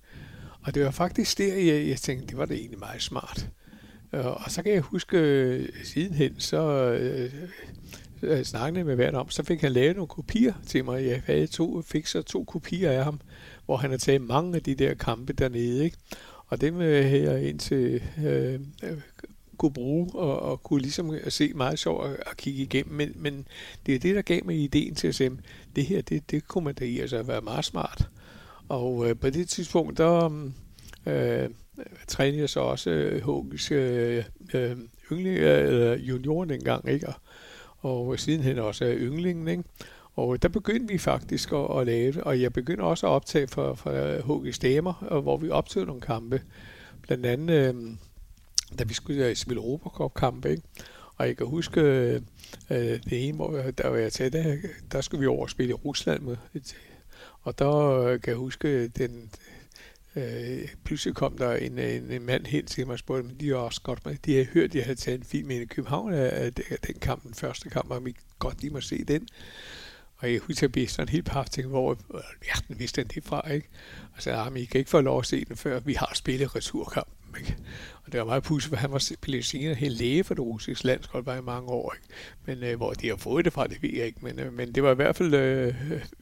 C: Og det var faktisk der, jeg, jeg tænkte, det var det egentlig meget smart. Og så kan jeg huske sidenhen, så øh, øh, snakkede med hver om, så fik han lavet nogle kopier til mig. Jeg havde to, fik så to kopier af ham, hvor han har taget mange af de der kampe dernede. Ikke? Og dem øh, jeg indtil øh, øh, kunne bruge og, og kunne ligesom øh, se meget sjovt at, at kigge igennem. Men, men det er det, der gav mig ideen til at sige, det her, det, det kunne man da i altså være meget smart. Og øh, på det tidspunkt, der øh, øh trænede jeg så også øh, Hågens øh, øh, yngling, øh, junior dengang, ikke? Og, og sidenhen også yndlingen, ikke? Og der begyndte vi faktisk at, at lave og jeg begyndte også at optage for, for øh, HG Stemmer, hvor vi optog nogle kampe. Blandt andet, øh, da vi skulle spille Robocop-kampe, ikke? Og jeg kan huske, øh, øh det ene, hvor der var jeg til, der, der skulle vi over og spille i Rusland med. Og der øh, kan jeg huske, den, øh, pludselig kom der en, en, en mand hen til mig og spurgte, men de er også godt med. De havde hørt, at jeg havde taget en film ind i København øh, øh, af, af, den kamp, den første kamp, og vi godt lige må se den. Og jeg husker, at jeg sådan helt par ting, hvor verden vidste den det fra, ikke? Og så ah, sagde, I kan ikke få lov at se den, før vi har spillet returkampen, ikke? Og det var meget pudsigt, for han var blevet senere helt læge for det russiske landshold bare i mange år, ikke? Men øh, hvor de har fået det fra, det ved jeg ikke. Men, øh, men det var i hvert fald, øh,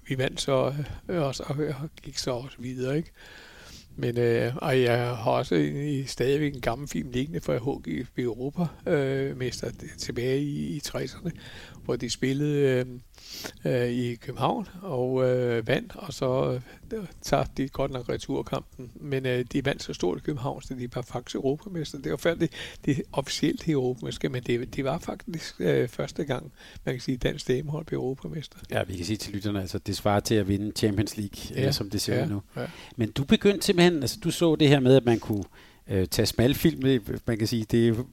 C: vi vandt så øh, også, og, og gik så også videre, ikke? Men øh, og jeg har også i, stadigvæk en gammel film liggende fra HG Europa-mester øh, tilbage i, i 60'erne, hvor de spillede øh, øh, i København og øh, vandt, og så øh, tabte de godt nok returkampen. Men øh, de vandt så stort i København, så de var faktisk europamester. Det var færdigt, det officielt europamester, men det, det var faktisk øh, første gang, man kan sige, at dansk damehold blev europamester.
B: Ja, vi kan sige til lytterne, altså det svarer til at vinde Champions League, ja. øh, som det ser
C: ja.
B: nu.
C: Ja.
B: Men du begyndte simpelthen, altså du så det her med, at man kunne øh, tage smalfilm, man kan sige, det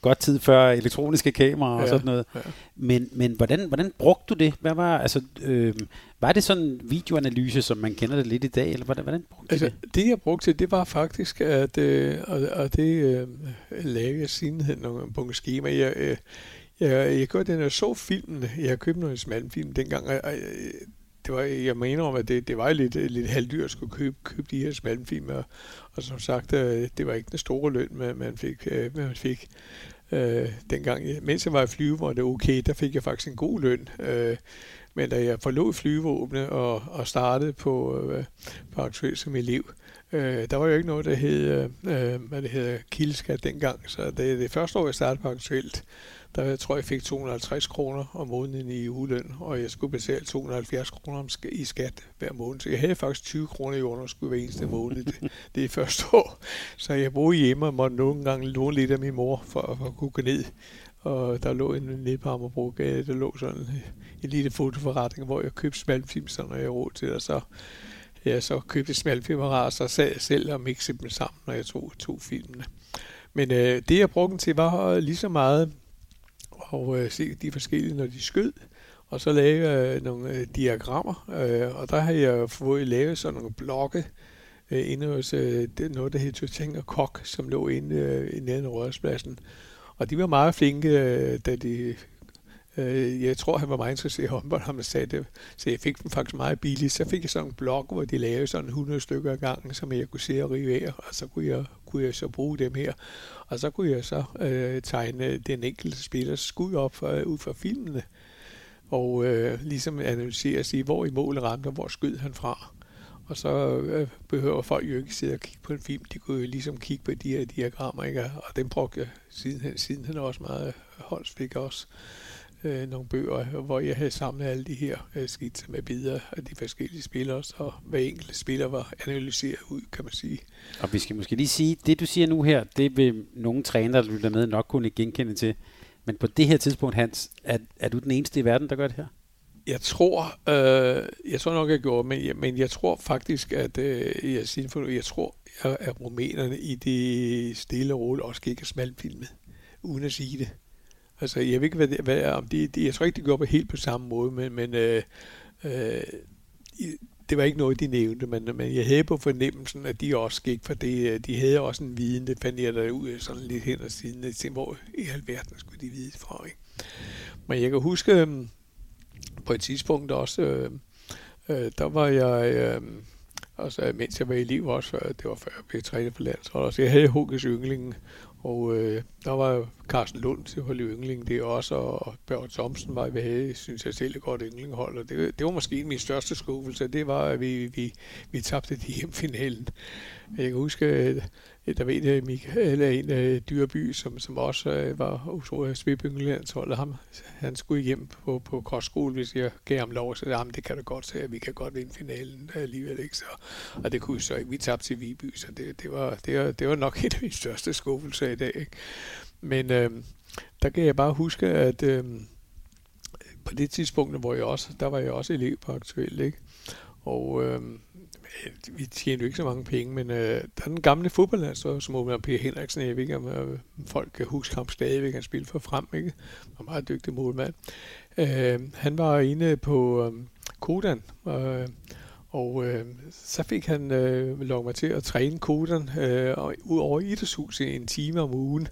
B: godt tid før elektroniske kameraer ja, og sådan noget. Ja. Men, men hvordan, hvordan brugte du det? Hvad var, altså, øh, var det sådan videoanalyse, som man kender det lidt i dag, eller hvordan, hvordan brugte
C: altså,
B: det?
C: Det jeg brugte, det var faktisk, at, øh, og, og det øh, lavede jeg siden nogle, på en schema. Jeg, øh, jeg, jeg gjorde den, jeg så filmen. Jeg købte noget smalfilm dengang, og, og det var, jeg mener om, at det, det var lidt, lidt halvdyrt at skulle købe, købe de her smalfilm, og, og som sagt, øh, det var ikke den store løn, man fik. Øh, man fik. Øh, dengang, mens jeg var i flyve, det okay, der fik jeg faktisk en god løn. Øh, Men da jeg forlod flyvåbne og, og startede på, øh, på aktuelt som elev, øh, der var jo ikke noget, der hed, øh, øh hvad det hedder, kildeskat dengang. Så det, det første år, jeg startede på aktuelt, der jeg tror jeg fik 250 kroner om måneden i ugeløn, og jeg skulle betale 270 kroner i skat hver måned. Så jeg havde faktisk 20 kroner i underskud hver eneste måned det, det første år. Så jeg boede hjemme og måtte nogle gange låne lidt af min mor for, for at kunne gå ned. Og der lå en nede på Amagerbrogade, der lå sådan en lille fotoforretning, hvor jeg købte smalfilm, så når jeg råd til det. Så jeg så købte smalfilm og så sad jeg selv og mixede dem sammen, når jeg tog to filmene. Men øh, det, jeg brugte dem til, var øh, lige så meget og øh, se de forskellige, når de skød. Og så lave øh, nogle øh, diagrammer, øh, og der har jeg fået lavet sådan nogle blokke øh, inde hos øh, det, noget, der hedder Tøtting og Kok, som lå inde øh, i nærheden af Rødspladsen. Og de var meget flinke, øh, da de Øh, jeg tror, han var meget interesseret i håndbold, han sagde det. Så jeg fik dem faktisk meget billigt. Så fik jeg sådan en blok, hvor de lavede sådan 100 stykker af gangen, som jeg kunne se og rive af, og så kunne jeg, kunne jeg så bruge dem her. Og så kunne jeg så øh, tegne den enkelte spillers skud op for, ud fra filmene, og øh, ligesom analysere og sige, hvor i målet ramte, og hvor skød han fra. Og så øh, behøver folk jo ikke sidde og kigge på en film. De kunne jo ligesom kigge på de her diagrammer, ikke? og dem brugte jeg siden, siden han også meget Holst fik også øh, nogle bøger, hvor jeg havde samlet alle de her øh, skitser med billeder af de forskellige spillere, så hver enkelt spiller var analyseret ud, kan man sige.
B: Og vi skal måske lige sige, det du siger nu her, det vil nogle trænere, der lytter med, nok kunne genkende til. Men på det her tidspunkt, Hans, er, er du den eneste i verden, der gør det her?
C: Jeg tror, øh, jeg tror nok, jeg gjorde, men jeg, men jeg tror faktisk, at øh, jeg, siger, jeg tror, at rumænerne i det stille og roligt også gik og smalfilmet, uden at sige det. Altså, jeg ved ikke, hvad, det, hvad om de, de, jeg tror ikke, de gjorde på helt på samme måde, men, men øh, øh, det var ikke noget, de nævnte, men, men jeg havde på fornemmelsen, at de også gik for det. Øh, de havde også en viden, det fandt jeg der ud sådan lidt hen og siden. at tænkte, hvor i alverden skulle de vide fra, ikke? Men jeg kan huske, øh, på et tidspunkt også, øh, øh, der var jeg, øh, altså, mens jeg var i liv også, det var før jeg blev trænet for landsholdet, så jeg havde Hukkes Yndling, og øh, der var jo Carsten Lund til at holde yndling det også, og Børge Thomsen var, vi havde, synes jeg selv, et godt yndlinghold, og det, det var måske min største skuffelse, det var, at vi, vi, vi tabte de hjemfinalen. Jeg kan huske, Øh, der ved jeg, Michael er en øh, af Dyrby, som, som også øh, var utrolig svibyngelandshold, ham, han skulle hjem på, på kostskole, hvis jeg gav ham lov, så jamen, det kan du godt se, at vi kan godt vinde finalen alligevel, ikke? Så, og det kunne vi så ikke. Vi tabte til Viby, så det, det, var, det, var, det var nok en af mine største skuffelser i dag, ikke? Men øh, der kan jeg bare huske, at øh, på det tidspunkt, hvor jeg også, der var jeg også elev på aktuelt, ikke? Og øh, Øh, vi tjener jo ikke så mange penge, men øh, der er den gamle fodboldlandshold, som Omar P. Henriksen, jeg ved ikke, om øh, folk kan huske ham stadigvæk, han spille for frem, ikke? Han var meget dygtig målmand. Øh, han var inde på øh, Kodan, øh, og øh, så fik han øh, lov mig til at træne Kodan øh, ud over idrætshuset en time om ugen,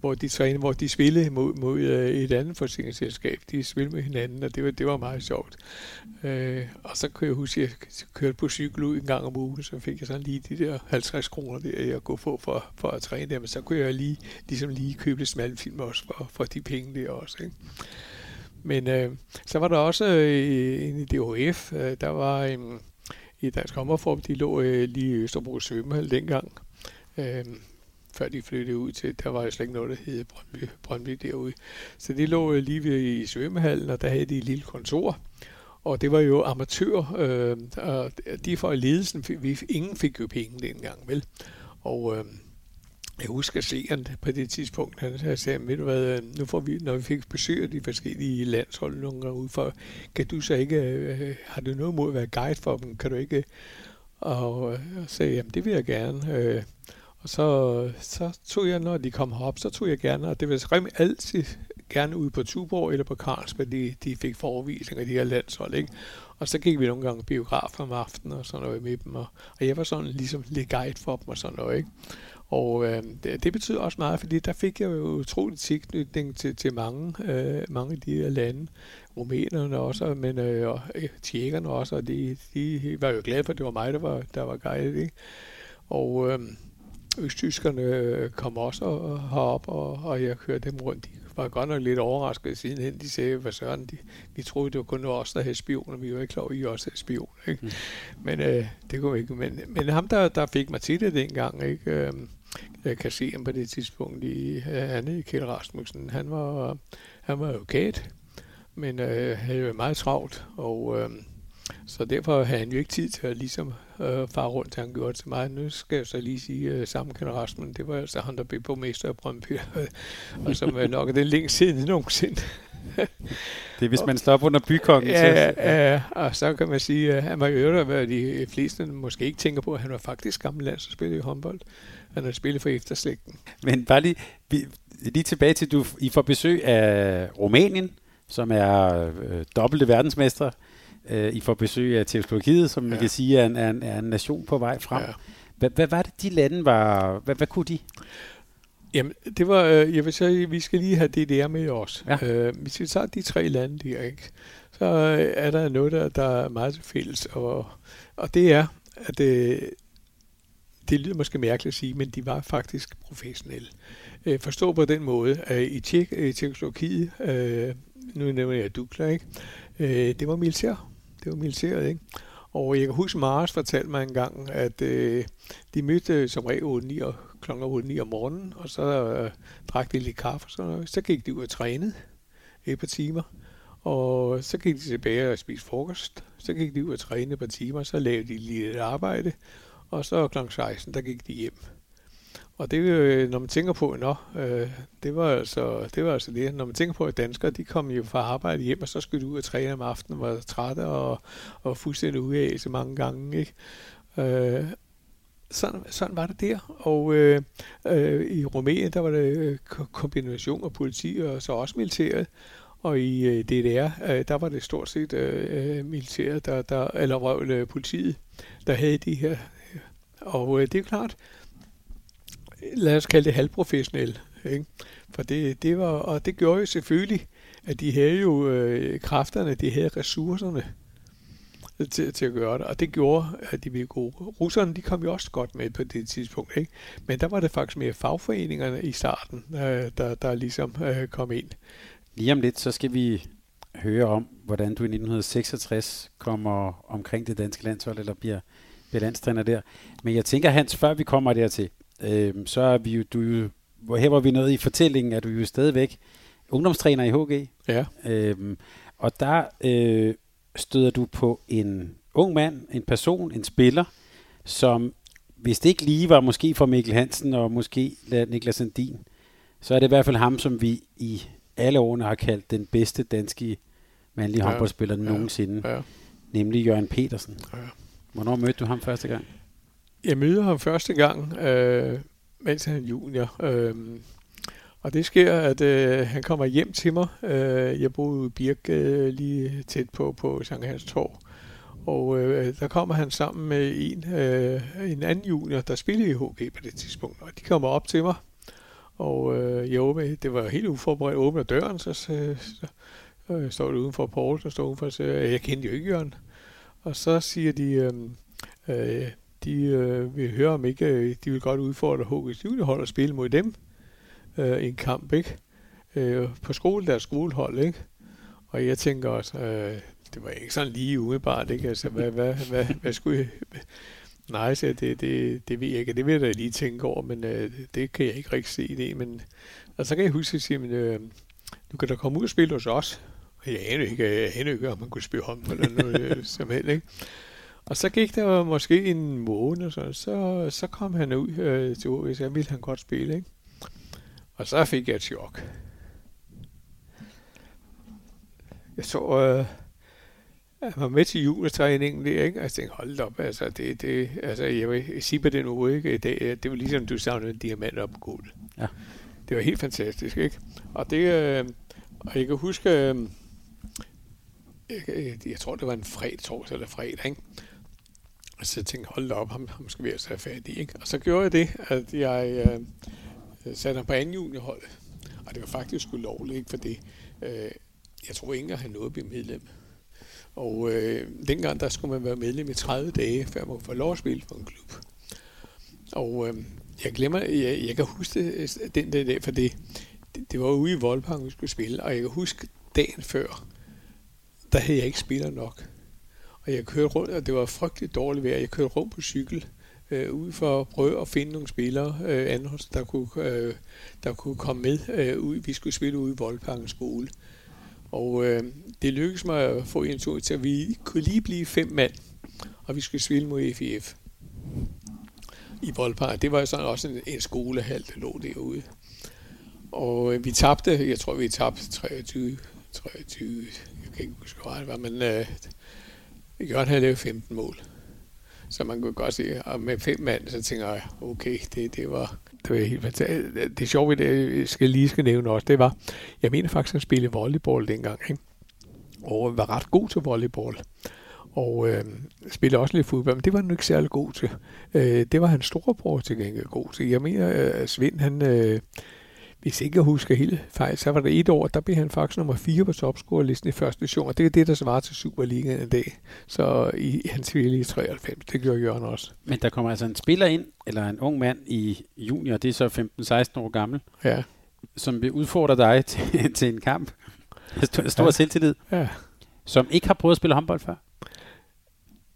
C: hvor de trænede, hvor de spillede mod, mod øh, et andet forsikringsselskab. De spillede med hinanden, og det var, det var meget sjovt. Øh, og så kunne jeg huske, at jeg kørte på cykel ud en gang om ugen, så fik jeg sådan lige de der 50 kroner, der jeg kunne få for, for at træne der. Men så kunne jeg lige, ligesom lige købe lidt smalfilm også for, for de penge der også. Ikke? Men øh, så var der også øh, en i DHF, øh, der var øh, i Dansk Hommerform, de lå øh, lige i Østerbro Svømmehal dengang. Øh, før de flyttede ud til, der var jo slet ikke noget, der hed Brøndby, Brøndby derude. Så de lå øh, lige ved i svømmehallen, og der havde de et lille kontor. Og det var jo amatør, øh, og de for ledelsen, vi, ingen fik jo penge dengang, vel? Og øh, jeg husker seeren på det tidspunkt, han sagde, ved du hvad, øh, nu får vi, når vi fik besøg af de forskellige landshold nogle gange ud for, kan du så ikke, øh, øh har du noget mod at være guide for dem, kan du ikke? Og jeg øh, sagde, jamen det vil jeg gerne. Øh, og så, så tog jeg, når de kom herop, så tog jeg gerne, og det vil altid gerne ud på Tuborg eller på Carlsberg, de, de fik forvisning af de her landshold, ikke? Og så gik vi nogle gange biograf om aftenen og sådan noget med dem, og, og jeg var sådan ligesom lidt guide for dem og sådan noget, ikke? Og øh, det, det betyder også meget, fordi der fik jeg jo utrolig tilknytning til, til mange, øh, mange af de her lande. Rumænerne også, men øh, og, øh, tjekkerne også, og de, de var jo glade for, at det var mig, der var, der var guide, ikke? Og øh, østtyskerne kom også herop, og, og jeg kørte dem rundt. De var godt nok lidt overrasket sidenhen. De sagde, hvad søren, de, vi troede, det var kun os, der havde spioner. Vi var ikke klar over, at I også havde spioner. Ikke? Mm. Men øh, det kunne ikke. Men, men ham, der, der fik mig til det dengang, ikke? Øh, jeg kan se ham på det tidspunkt i øh, andet i Kjell Rasmussen. Han var, han var advokat, men øh, havde jo meget travlt, og øh, så derfor havde han jo ikke tid til at ligesom øh, fare rundt, han gjorde til mig. Nu skal jeg så lige sige øh, sammen med Rasmussen, det var altså han, der blev borgmester af Brøndby, og som er nok det længst siden nogensinde.
B: det er, hvis man står op under bykongen.
C: Ja, ja, ja, og så kan man sige, at han var jo hvad de fleste måske ikke tænker på, at han var faktisk gammel landsholdsspiller i håndbold. Han har spillet for efterslægten.
B: Men bare lige, lige tilbage til, du I får besøg af Rumænien, som er øh, dobbelte verdensmester. Øh, I får besøg af Tjekkoslovakiet, som ja. man kan sige er en, er, en, er en nation på vej frem. Ja. Hvad, hvad var det, de lande var... Hvad, hvad kunne de?
C: Jamen, det var, øh, jeg vil sige, vi skal lige have DDR med os. Ja. Øh, hvis vi tager de tre lande der, ikke, så øh, er der noget, der, der er meget fælles, og, og det er, at det, det lyder måske mærkeligt at sige, men de var faktisk professionelle. Øh, forstå på den måde, at i Tjekkoslovakiet, øh, nu nævner jeg Dukla, ikke? Øh, det var militær. Det var militæret, ikke? Og jeg kan huske, Mars fortalte mig en gang, at øh, de mødte som regel 8 og kl. 8 om morgenen, og så øh, drak de lidt kaffe og sådan noget. Så gik de ud og trænede et par timer, og så gik de tilbage og spiste frokost. Så gik de ud og trænede et par timer, så lavede de lige et arbejde, og så kl. 16, der gik de hjem. Og det, øh, når man tænker på, nå, øh, det, var altså, det var altså det. Når man tænker på, at danskere, de kom jo fra arbejde hjem, og så skulle de ud og træne om aftenen, var trætte og, og fuldstændig ude af så mange gange. Ikke? Øh, sådan, sådan var det der. Og øh, øh, i Rumænien, der var det øh, kombination af politi og så også militæret. Og i øh, DDR, øh, der var det stort set øh, øh militæret, der, der, eller øh, politiet, der havde de her. Og øh, det er klart, lad os kalde det halvprofessionelle. Ikke? For det, det var, og det gjorde jo selvfølgelig, at de havde jo øh, kræfterne, de havde ressourcerne til, til at gøre det, og det gjorde, at de blev gode. Russerne, de kom jo også godt med på det tidspunkt, ikke? men der var det faktisk mere fagforeningerne i starten, øh, der, der ligesom øh, kom ind.
B: Lige om lidt, så skal vi høre om, hvordan du i 1966 kommer omkring det danske landshold, eller bliver, bliver landstræner der. Men jeg tænker, Hans, før vi kommer dertil, øh, så er vi jo, du jo, her var vi nået i fortællingen, at du jo stadigvæk ungdomstræner i HG.
C: Ja.
B: Øh, og der øh, støder du på en ung mand, en person, en spiller, som hvis det ikke lige var måske for Mikkel Hansen og måske Niklas Sandin, så er det i hvert fald ham, som vi i alle årene har kaldt den bedste danske mandlige ja, håndboldspiller ja, nogensinde, ja. nemlig Jørgen Petersen. Ja. Hvornår mødte du ham første gang?
C: Jeg mødte ham første gang, øh, mens han er junior. Øh, og det sker, at øh, han kommer hjem til mig. Øh, jeg boede i Birk øh, lige tæt på på Sankt Hans Torv. Og øh, der kommer han sammen med en, øh, en anden junior, der spillede i HG på det tidspunkt. Og de kommer op til mig. Og øh, jeg åbner, det var helt uforberedt, jeg åbner døren, så, så, så øh, står det udenfor Paul, der står udenfor og siger, øh, jeg kendte jo ikke Jørgen. Og så siger de, øh, øh, de øh, vil høre, om ikke øh, de vil godt udfordre HG's juniorhold og spille mod dem øh, en kamp, ikke? Øh, på skole, der er skolehold, ikke? Og jeg tænker også, øh, det var ikke sådan lige umiddelbart, ikke? Altså, hvad, hvad, hvad, hvad skulle jeg... Nej, så det, det, det ved jeg ikke, det vil jeg da lige tænke over, men øh, det kan jeg ikke rigtig se det. Men, og så kan jeg huske at sige, men, øh, du kan da komme ud og spille hos os. Jeg aner ikke, jeg aner ikke, om man kunne spille håndbold eller noget øh, som helst, ikke? Og så gik der måske en måned, så, så, så kom han ud øh, til OS, jeg ville han godt spille, ikke? Og så fik jeg et chok. Jeg så, øh, jeg var med til juletræningen der, ikke? Og jeg tænkte, hold op, altså, det, det, altså, jeg vil sige på den uge, ikke? Det, det var ligesom, du savnede en diamant op på gulvet. Ja. Det var helt fantastisk, ikke? Og det, øh, og jeg kan huske, øh, jeg, jeg tror, det var en fredag, torsdag eller fredag, ikke? Og så tænkte jeg, hold op, ham, ham skal vi altså have fat i, ikke? Og så gjorde jeg det, at jeg, øh, satte ham på anden juniorhold. Og det var faktisk ulovligt, ikke? For det, øh, jeg tror ikke at han nåede at blive medlem. Og øh, dengang, der skulle man være medlem i 30 dage, før man kunne få lov at spille for en klub. Og øh, jeg glemmer, jeg, jeg kan huske det, den der dag, for det, det, det var ude i Voldparken, vi skulle spille, og jeg kan huske dagen før, der havde jeg ikke spillet nok. Og jeg kørte rundt, og det var frygteligt dårligt vejr. Jeg kørte rundt på cykel, øh, ud for at prøve at finde nogle spillere, øh, andre, der, kunne, øh, der kunne komme med øh, ud. Vi skulle spille ude i Voldparken skole. Og øh, det lykkedes mig at få en tur til, at vi kunne lige blive fem mand, og vi skulle spille mod FIF i Voldpark. Det var sådan også en, en skolehal, der lå derude. Og øh, vi tabte, jeg tror vi tabte 23, 23, jeg kan ikke huske, hvor det var, men øh, Jørgen havde lavet 15 mål. Så man kunne godt se, og med fem mand, så tænker jeg, okay, det, det var, det var helt fantastisk. Det sjove, det jeg skal lige skal nævne også, det var, jeg mener faktisk, at han spillede volleyball dengang, ikke? og var ret god til volleyball. Og øh, spillede også lidt fodbold, men det var han ikke særlig god til. Øh, det var hans storebror til gengæld god til. Jeg mener, øh, at Svend, han, øh, hvis ikke jeg husker helt fejl, så var det et år, der blev han faktisk nummer 4 på topscorerlisten i første division, og det er det, der svarer til Superligaen en dag. Så i hans i 93, det gjorde Jørgen også.
B: Men der kommer altså en spiller ind, eller en ung mand i junior, det er så 15-16 år gammel,
C: ja.
B: som vil udfordre dig til, til en kamp. Stor ja. selvtillid.
C: Ja.
B: Som ikke har prøvet at spille håndbold før.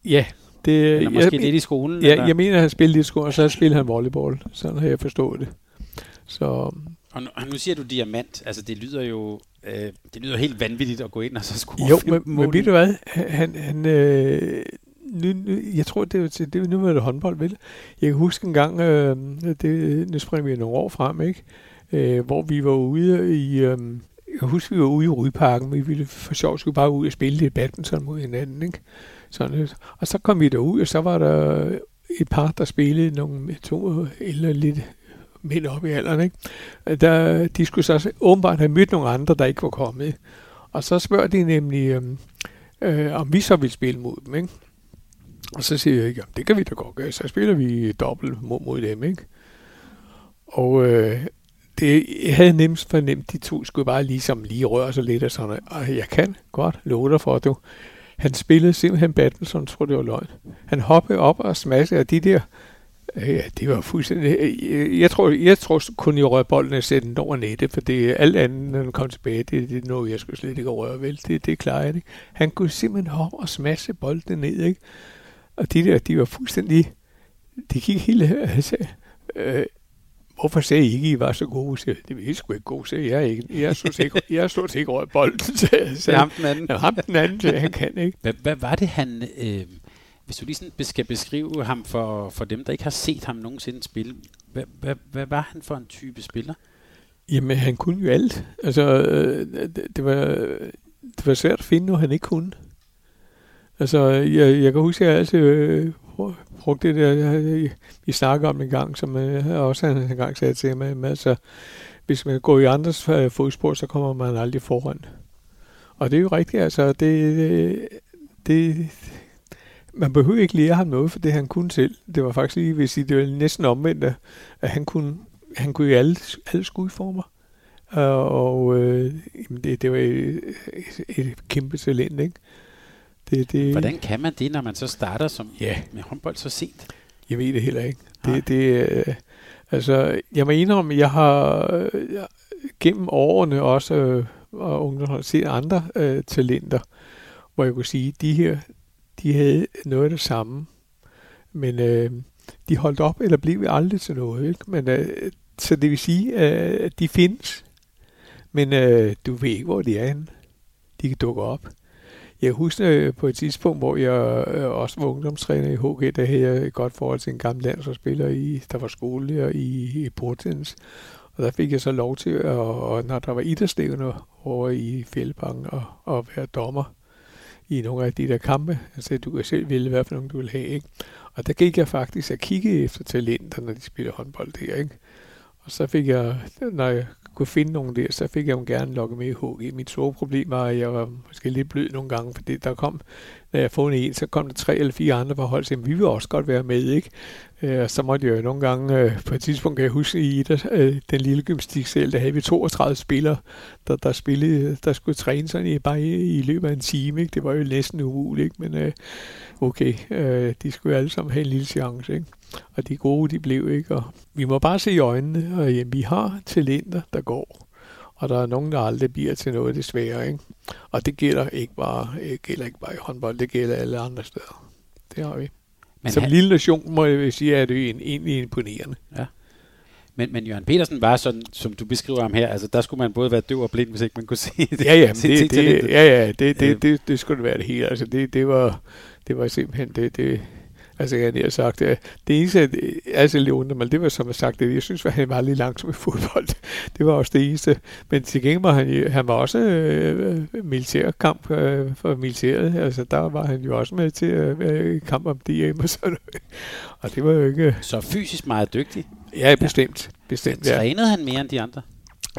C: Ja, det,
B: eller måske jeg, lidt i skolen?
C: Ja,
B: eller?
C: jeg mener, at han spillede lidt i skolen, og så spillede han volleyball. Sådan har jeg forstået det. Så,
B: og nu, og nu siger du diamant. Altså, det lyder jo øh, det lyder helt vanvittigt at gå ind og så score
C: Jo, men, men ved du hvad? Han, han, øh, nu, nu, jeg tror, det var, til, det, nu var det håndbold, vel? Jeg kan huske en gang, øh, det, nu springer vi nogle år frem, ikke? Øh, hvor vi var ude i... Øh, jeg husker, vi var ude i Rydparken, vi ville for sjov skulle bare ud og spille lidt badminton mod hinanden, ikke? Sådan, og så kom vi derud, og så var der et par, der spillede nogle to eller lidt mænd op i alderen. Ikke? Øh, der, de skulle så åbenbart have mødt nogle andre, der ikke var kommet. Og så spørger de nemlig, øh, øh, om vi så vil spille mod dem. Ikke? Og så siger jeg, det kan vi da godt gøre. Så spiller vi dobbelt mod, mod dem. Ikke? Og øh, det, jeg havde nemt fornemt, de to skulle bare ligesom lige røre sig lidt og sådan Og jeg kan godt love dig for, at du, han spillede simpelthen badminton, tror det var løgn. Han hoppede op og smaskede af de der Ja, det var fuldstændig... Jeg tror, jeg tror kun, jeg rørte bolden og sætte den over nettet, for det alt andet, når den kom tilbage, det, det er noget, jeg skulle slet ikke røre, vel? Det, det klarer jeg ikke. Han kunne simpelthen hoppe og smasse bolden ned, ikke? Og de der, de var fuldstændig... Det gik helt... Altså, øh, hvorfor sagde I ikke, I var så gode? Så, det vil I sgu ikke gode, sagde jeg ikke. Jeg er stort set, jeg er stort set ikke rørt bolden, sagde
B: jeg. Ham den anden.
C: Ja, ham den anden, så han kan ikke.
B: Hvad, hvad var det, han... Øh hvis du lige sådan skal beskrive ham for, for dem, der ikke har set ham nogensinde spille, hvad, hvad, hvad var han for en type spiller?
C: Jamen, han kunne jo alt. Altså, øh, det, det, var, det var svært at finde noget, han ikke kunne. Altså, jeg, jeg kan huske, at jeg altid øh, brugte det der, jeg, vi snakker om en gang, som øh, også han en gang sagde til mig, altså, hvis man går i andres øh, fodspor, så kommer man aldrig foran. Og det er jo rigtigt, altså, det, øh, det, man behøver ikke lære ham noget for det, han kunne selv. Det var faktisk lige, hvis det var næsten omvendt, at han kunne, han kunne i alle, alle skudformer. Og øh, det, det var et, et kæmpe talent, ikke?
B: Det, det, Hvordan kan man det, når man så starter som ja. med håndbold så sent?
C: Jeg ved det heller ikke. Det, det, øh, altså, jeg må indrømme, jeg har jeg, gennem årene også øh, og ungdomshold set andre øh, talenter, hvor jeg kunne sige, de her, de havde noget af det samme. Men øh, de holdt op, eller blev aldrig til noget. Ikke? Men, øh, så det vil sige, øh, at de findes. Men øh, du ved ikke, hvor de er henne. De kan dukke op. Jeg husker øh, på et tidspunkt, hvor jeg øh, også var ungdomstræner i HG, der havde jeg et godt forhold til en gammel landsholdsspiller, i, der var skolelærer øh, i, i Portens. Og der fik jeg så lov til, at, og når der var idrætsstævne over i Fældebanken, og, at være dommer i nogle af de der kampe. Altså, du kan selv vælge, hvad for nogle du vil have, ikke? Og der gik jeg faktisk at kigge efter talenter, når de spiller håndbold der, ikke? Og så fik jeg, når jeg kunne finde nogen der, så fik jeg dem gerne lukket med i HG. Mit store problem var, at jeg var måske lidt blød nogle gange, fordi der kom, når jeg fundet en, så kom der tre eller fire andre på hold, så vi vil også godt være med, ikke? Øh, og så måtte jeg jo nogle gange, øh, på et tidspunkt kan jeg huske i der, øh, den lille gymnastiksal, der havde vi 32 spillere, der, der spillede, der skulle træne sådan i, bare i, i løbet af en time, ikke? Det var jo næsten umuligt, men okay, de skulle alle sammen have en lille chance, ikke? Og de gode, de blev ikke. Og vi må bare se i øjnene, og ja, vi har talenter, der går. og der er nogen, der aldrig bliver til noget desværre. Ikke? Og det gælder ikke, bare, det gælder ikke bare i håndbold, det gælder alle andre steder. Det har vi. Men Som han... lille nation må jeg sige, at det er en, egentlig imponerende. Ja.
B: Men, men Jørgen Petersen var sådan, som du beskriver ham her, altså der skulle man både være døv og blind, hvis ikke man kunne se det.
C: Ja, ja, det, det, ja, ja det, det, det, det, det skulle det være det hele. Altså det, det, var, det var simpelthen, det, det, Altså, jeg har sagt, at det eneste, altså det undrer mig, det var som jeg sagt, det, jeg synes, at han var lidt langsom i fodbold. Det var også det eneste. Men til gengæld var han, han var også øh, militærkamp øh, for militæret. Altså, der var han jo også med til at øh, kamp om DM og sådan noget. Og det var jo ikke...
B: Så fysisk meget dygtig?
C: Ja, bestemt. Bestemt
B: ja. Trænede han mere end de andre?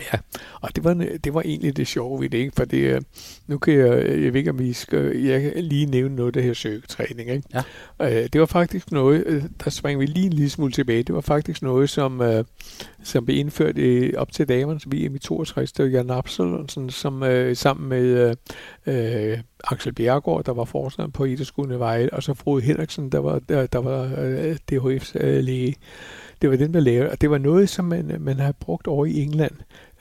C: Ja, og det var, det var egentlig det sjove ved det, ikke? For det, øh, nu kan jeg, jeg ved ikke, om vi skal, jeg kan lige nævne noget, der her søgetræning, ikke? Ja. Øh, det var faktisk noget, øh, der springer vi lige en lille smule tilbage, det var faktisk noget, som, som blev indført op til damernes VM i 62, det var Jan Absalonsen, som sammen med øh, Axel Bjergård, der var forstander på Idrætsskolen Vejle, og så Frode Henriksen, der var, der, der var øh, DHF's øh, læge. Det var den, der lavede, og det var noget, som man, øh, man har brugt over i England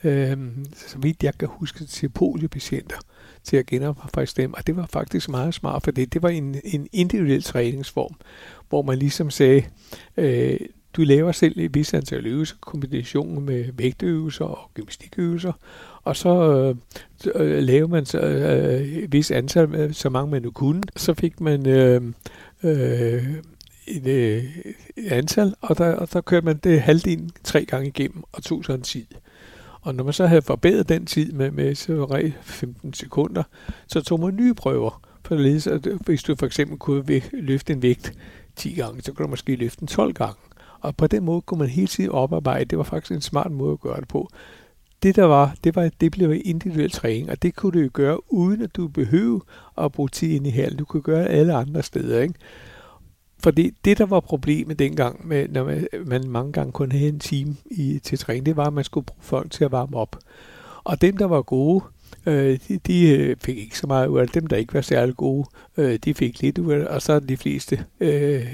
C: øh, så vidt jeg kan huske, til poliopatienter til at genopfriske dem. Og det var faktisk meget smart, for det, det var en, en individuel træningsform, hvor man ligesom sagde, øh, du laver selv et vis antal øvelser, kombination med vægtøvelser og gymnastikøvelser, og så øh, øh laver man så, øh, et vis antal, så mange man nu kunne. Så fik man øh, øh, et, øh, et antal, og der, og der kørte man det halvdelen tre gange igennem, og tog så en tid. Og når man så havde forbedret den tid med, med så 15 sekunder, så tog man nye prøver. For at hvis du for eksempel kunne løfte en vægt 10 gange, så kunne du måske løfte den 12 gange. Og på den måde kunne man hele tiden oparbejde. Det var faktisk en smart måde at gøre det på. Det der var, det var, det blev individuel træning, og det kunne du jo gøre, uden at du behøvede at bruge tid ind i halen. Du kunne gøre det alle andre steder, ikke? Fordi det, der var problemet dengang, med, når man, man mange gange kun havde en time i, til træning, det var, at man skulle bruge folk til at varme op. Og dem, der var gode, øh, de, de øh, fik ikke så meget ud af det. Dem, der ikke var særlig gode, øh, de fik lidt ud af det. Og så de fleste øh,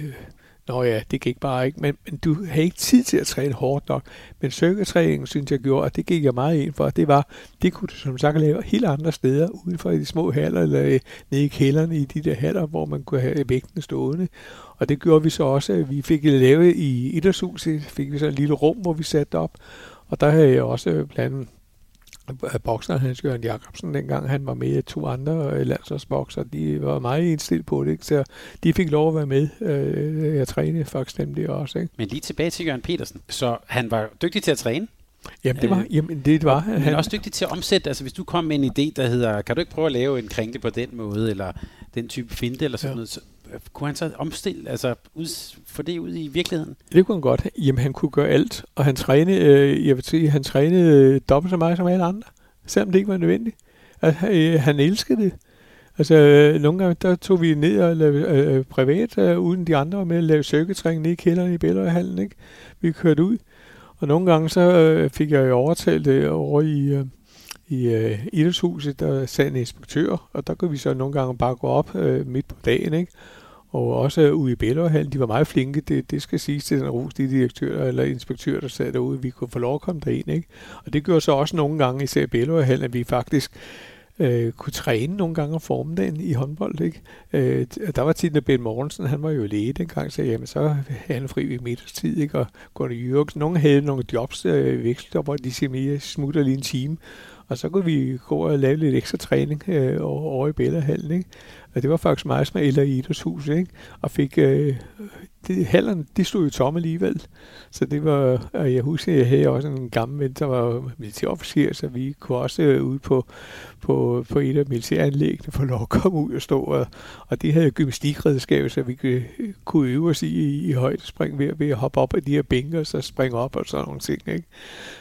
C: Nå ja, det gik bare ikke, men, men du havde ikke tid til at træne hårdt nok. Men styrketræningen, synes jeg, gjorde, og det gik jeg meget ind for, det var, det kunne du som sagt lave helt andre steder, uden for de små haller, eller øh, nede i kælderne i de der haller, hvor man kunne have vægten stående. Og det gjorde vi så også, vi fik lavet i idrætshuset, fik vi så et lille rum, hvor vi satte op, og der havde jeg også blandt bokser Hans Jørgen Jacobsen, dengang han var med, to andre øh, landsholdsbokser, de var meget indstillet på det, ikke? så de fik lov at være med. Øh, jeg trænede faktisk dem det også. Ikke?
B: Men lige tilbage til Jørgen Petersen. Så han var dygtig til at træne?
C: Jamen, det var, øh, jamen, det var han.
B: Men også dygtig til at omsætte. Altså, hvis du kom med en idé, der hedder, kan du ikke prøve at lave en kringle på den måde, eller den type finte, eller sådan ja. noget, så, kunne han så omstille, altså ud, få det ud i virkeligheden?
C: Det kunne han godt. Jamen, han kunne gøre alt, og han trænede, øh, jeg vil sige, han trænede øh, dobbelt så meget som alle andre, selvom det ikke var nødvendigt. Altså, øh, han elskede det. Altså, øh, nogle gange, der tog vi ned og lavede øh, øh privat, øh, uden de andre var med at lave cirkeltræning ned i kælderen i Bællerhallen, ikke? Vi kørte ud. Og nogle gange, så øh, fik jeg jo overtalt det over i, øh, i øh, idrætshuset, der sad en inspektør, og der kunne vi så nogle gange bare gå op øh, midt på dagen, ikke? Og også ude i Bællerhallen, de var meget flinke, det, det skal siges til den ros, de direktører eller inspektører, der sad derude, vi kunne få lov at komme derind, ikke? Og det gjorde så også nogle gange, især i Bællerhallen, at vi faktisk øh, kunne træne nogle gange om formiddagen i håndbold. Ikke? Øh, der var tit, når Ben Morgensen, han var jo læge dengang, så jamen, så havde han fri ved middagstid, ikke? og Gunnar Jørgensen, nogle havde nogle jobs øh, vekslet, hvor de simpelthen mere smutter lige en time, og så kunne vi gå og lave lidt ekstra træning øh, over i Bællerhallen. Ikke? Og det var faktisk meget som eller i hus, ikke? Og fik, øh, det, hallerne, de stod jo tomme alligevel. Så det var, og jeg husker, at jeg havde også en gammel ven, der var militærofficer, så vi kunne også øh, ud på, på, på et af militæranlæggene for lov at komme ud og stå. Og, og det havde gymnastikredskab, så vi kunne, kunne øve os i, i, i højdespring ved, ved at hoppe op af de her bænker, og så springe op og sådan nogle ting. Ikke?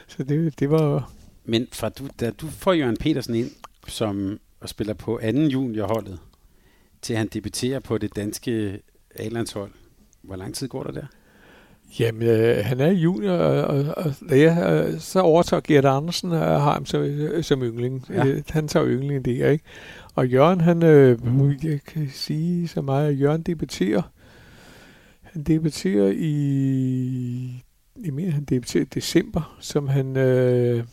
C: Så det, det var...
B: Men fra du, da du får Jørgen Petersen ind som og spiller på anden juniorholdet, til han debuterer på det danske A-landshold. Hvor lang tid går der der?
C: Jamen, øh, han er junior, og, og, og ja, øh, så overtager Gert Andersen og har ham som, øh, som yngling. Ja. Øh, han tager ynglingen der, ikke? Og Jørgen, han, øh, jeg kan sige så meget, at Jørgen debuterer, han debuterer i, jeg mener, han debuterer i december, som han, øh,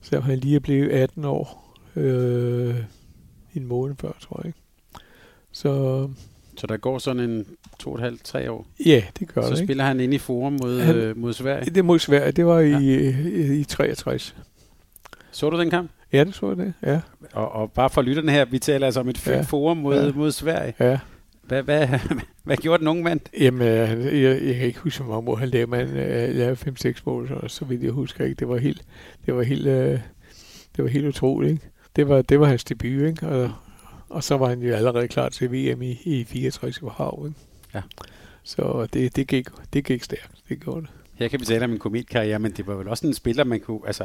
C: Så han lige er blevet 18 år. Øh, en måned før, tror jeg. Ikke? Så
B: Så der går sådan en to og et halvt, tre år.
C: ja, det gør
B: Så
C: det. Ikke?
B: spiller han ind i forum mod,
C: Han-
B: øh, mod Sverige.
C: Det mod Sverige, det var i,
B: Ja.
C: i, i 63.
B: Så du den kamp?
C: Ja, det så jeg det. Ja,
B: Og, og bare for lytterne her, vi taler altså om et
C: Ja.
B: forum mod,
C: Ja.
B: mod Sverige.
C: ja.
B: Hvad, hvad, hvad gjorde den unge mand?
C: Jamen, øh, jeg, jeg kan ikke huske, hvor mange mål han lavede, men øh, lavede 5-6 mål, så, så vidt jeg husker ikke. Det var helt, det var helt, øh, det var helt utroligt, ikke? Det var, det var hans debut, ikke? Og, og så var han jo allerede klar til VM i, i 64 i ikke?
B: Ja.
C: Så det, det, gik, det gik stærkt, det gjorde det.
B: Her kan vi tale om en kometkarriere, men det var vel også en spiller, man kunne... Altså,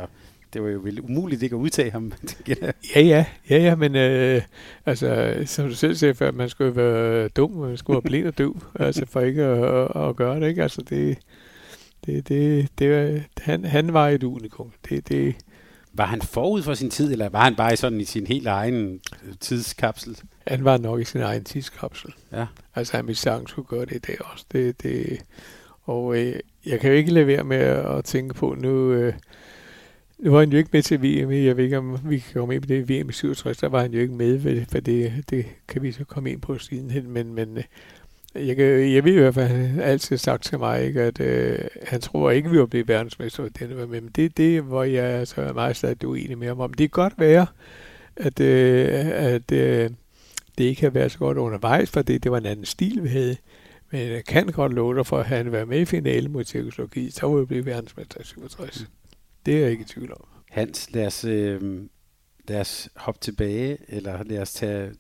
B: det var jo vel umuligt ikke at udtage ham.
C: Ja, ja, ja, ja, men øh, altså, som du selv siger før, man skulle være dum, man skulle være blind og døv, altså for ikke at, at, at gøre det, ikke? Altså det, det, det, det var, han, han var et unikum. Det, det,
B: var han forud for sin tid, eller var han bare sådan i sin helt egen øh, tidskapsel?
C: han var nok i sin egen tidskapsel.
B: Ja.
C: Altså han ville sagtens kunne gøre det i dag også. Det, det, og øh, jeg kan jo ikke lade være med at, tænke på, nu, øh, nu var han jo ikke med til VM, jeg ved ikke om vi kan komme ind på det VM i 67, der var han jo ikke med, for det, det kan vi så komme ind på sidenhen, men, men øh, jeg, kan, jeg ved i hvert fald, han altid sagt til mig, ikke, at øh, han tror ikke, vi var blevet verdensmester, denne var med, men det, det var jeg altså meget stadig uenig med ham om. Det kan godt være, at, øh, at øh, det ikke har været så godt undervejs, for det, var en anden stil, vi havde. Men jeg kan godt love dig for, at han været med i finalen mod Tjekkoslovakiet, så var vi blive verdensmester i 67. Det er jeg ikke i tvivl om.
B: Hans, lad os, øh, lad os hoppe tilbage, eller lad os tage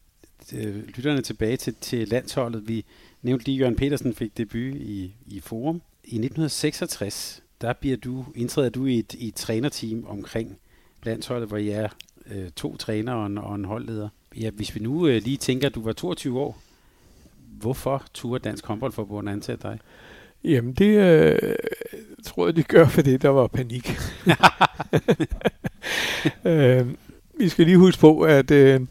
B: øh, lytterne tilbage til, til landsholdet. Vi nævnte lige, Jørgen Petersen fik debut i, i Forum. I 1966, der bliver du, indtræder du i et, i et trænerteam omkring landsholdet, hvor I er øh, to trænere og en, og en holdleder. Ja, hvis vi nu øh, lige tænker, at du var 22 år, hvorfor turde Dansk Håndboldforbund ansætte dig?
C: Jamen, det øh, tror jeg, de gør, fordi der var panik. øh, vi skal lige huske på, at øh,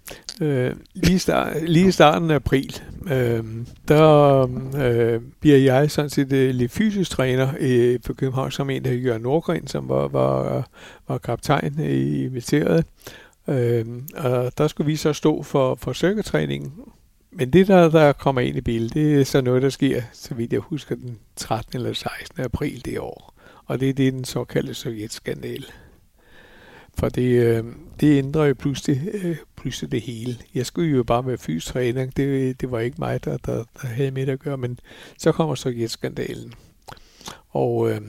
C: øh, lige, start, lige starten af april, øh, der øh, bliver jeg sådan set øh, lidt fysisk træner øh, på København, som en, der hedder Jørgen Nordgren, som var, var, var kaptajn øh, i militæret. Øh, og der skulle vi så stå for, for cirkeltræningen. Men det, der, der kommer ind i billedet, det er så noget, der sker, så vidt jeg husker, den 13. eller 16. april det år. Og det det, er den såkaldte sovjetskandale. For det, øh, det ændrer jo pludselig, øh, pludselig det hele. Jeg skulle jo bare være fystræner. Det, det var ikke mig, der, der, der havde med det at gøre. Men så kommer sovjetskandalen. Og øh,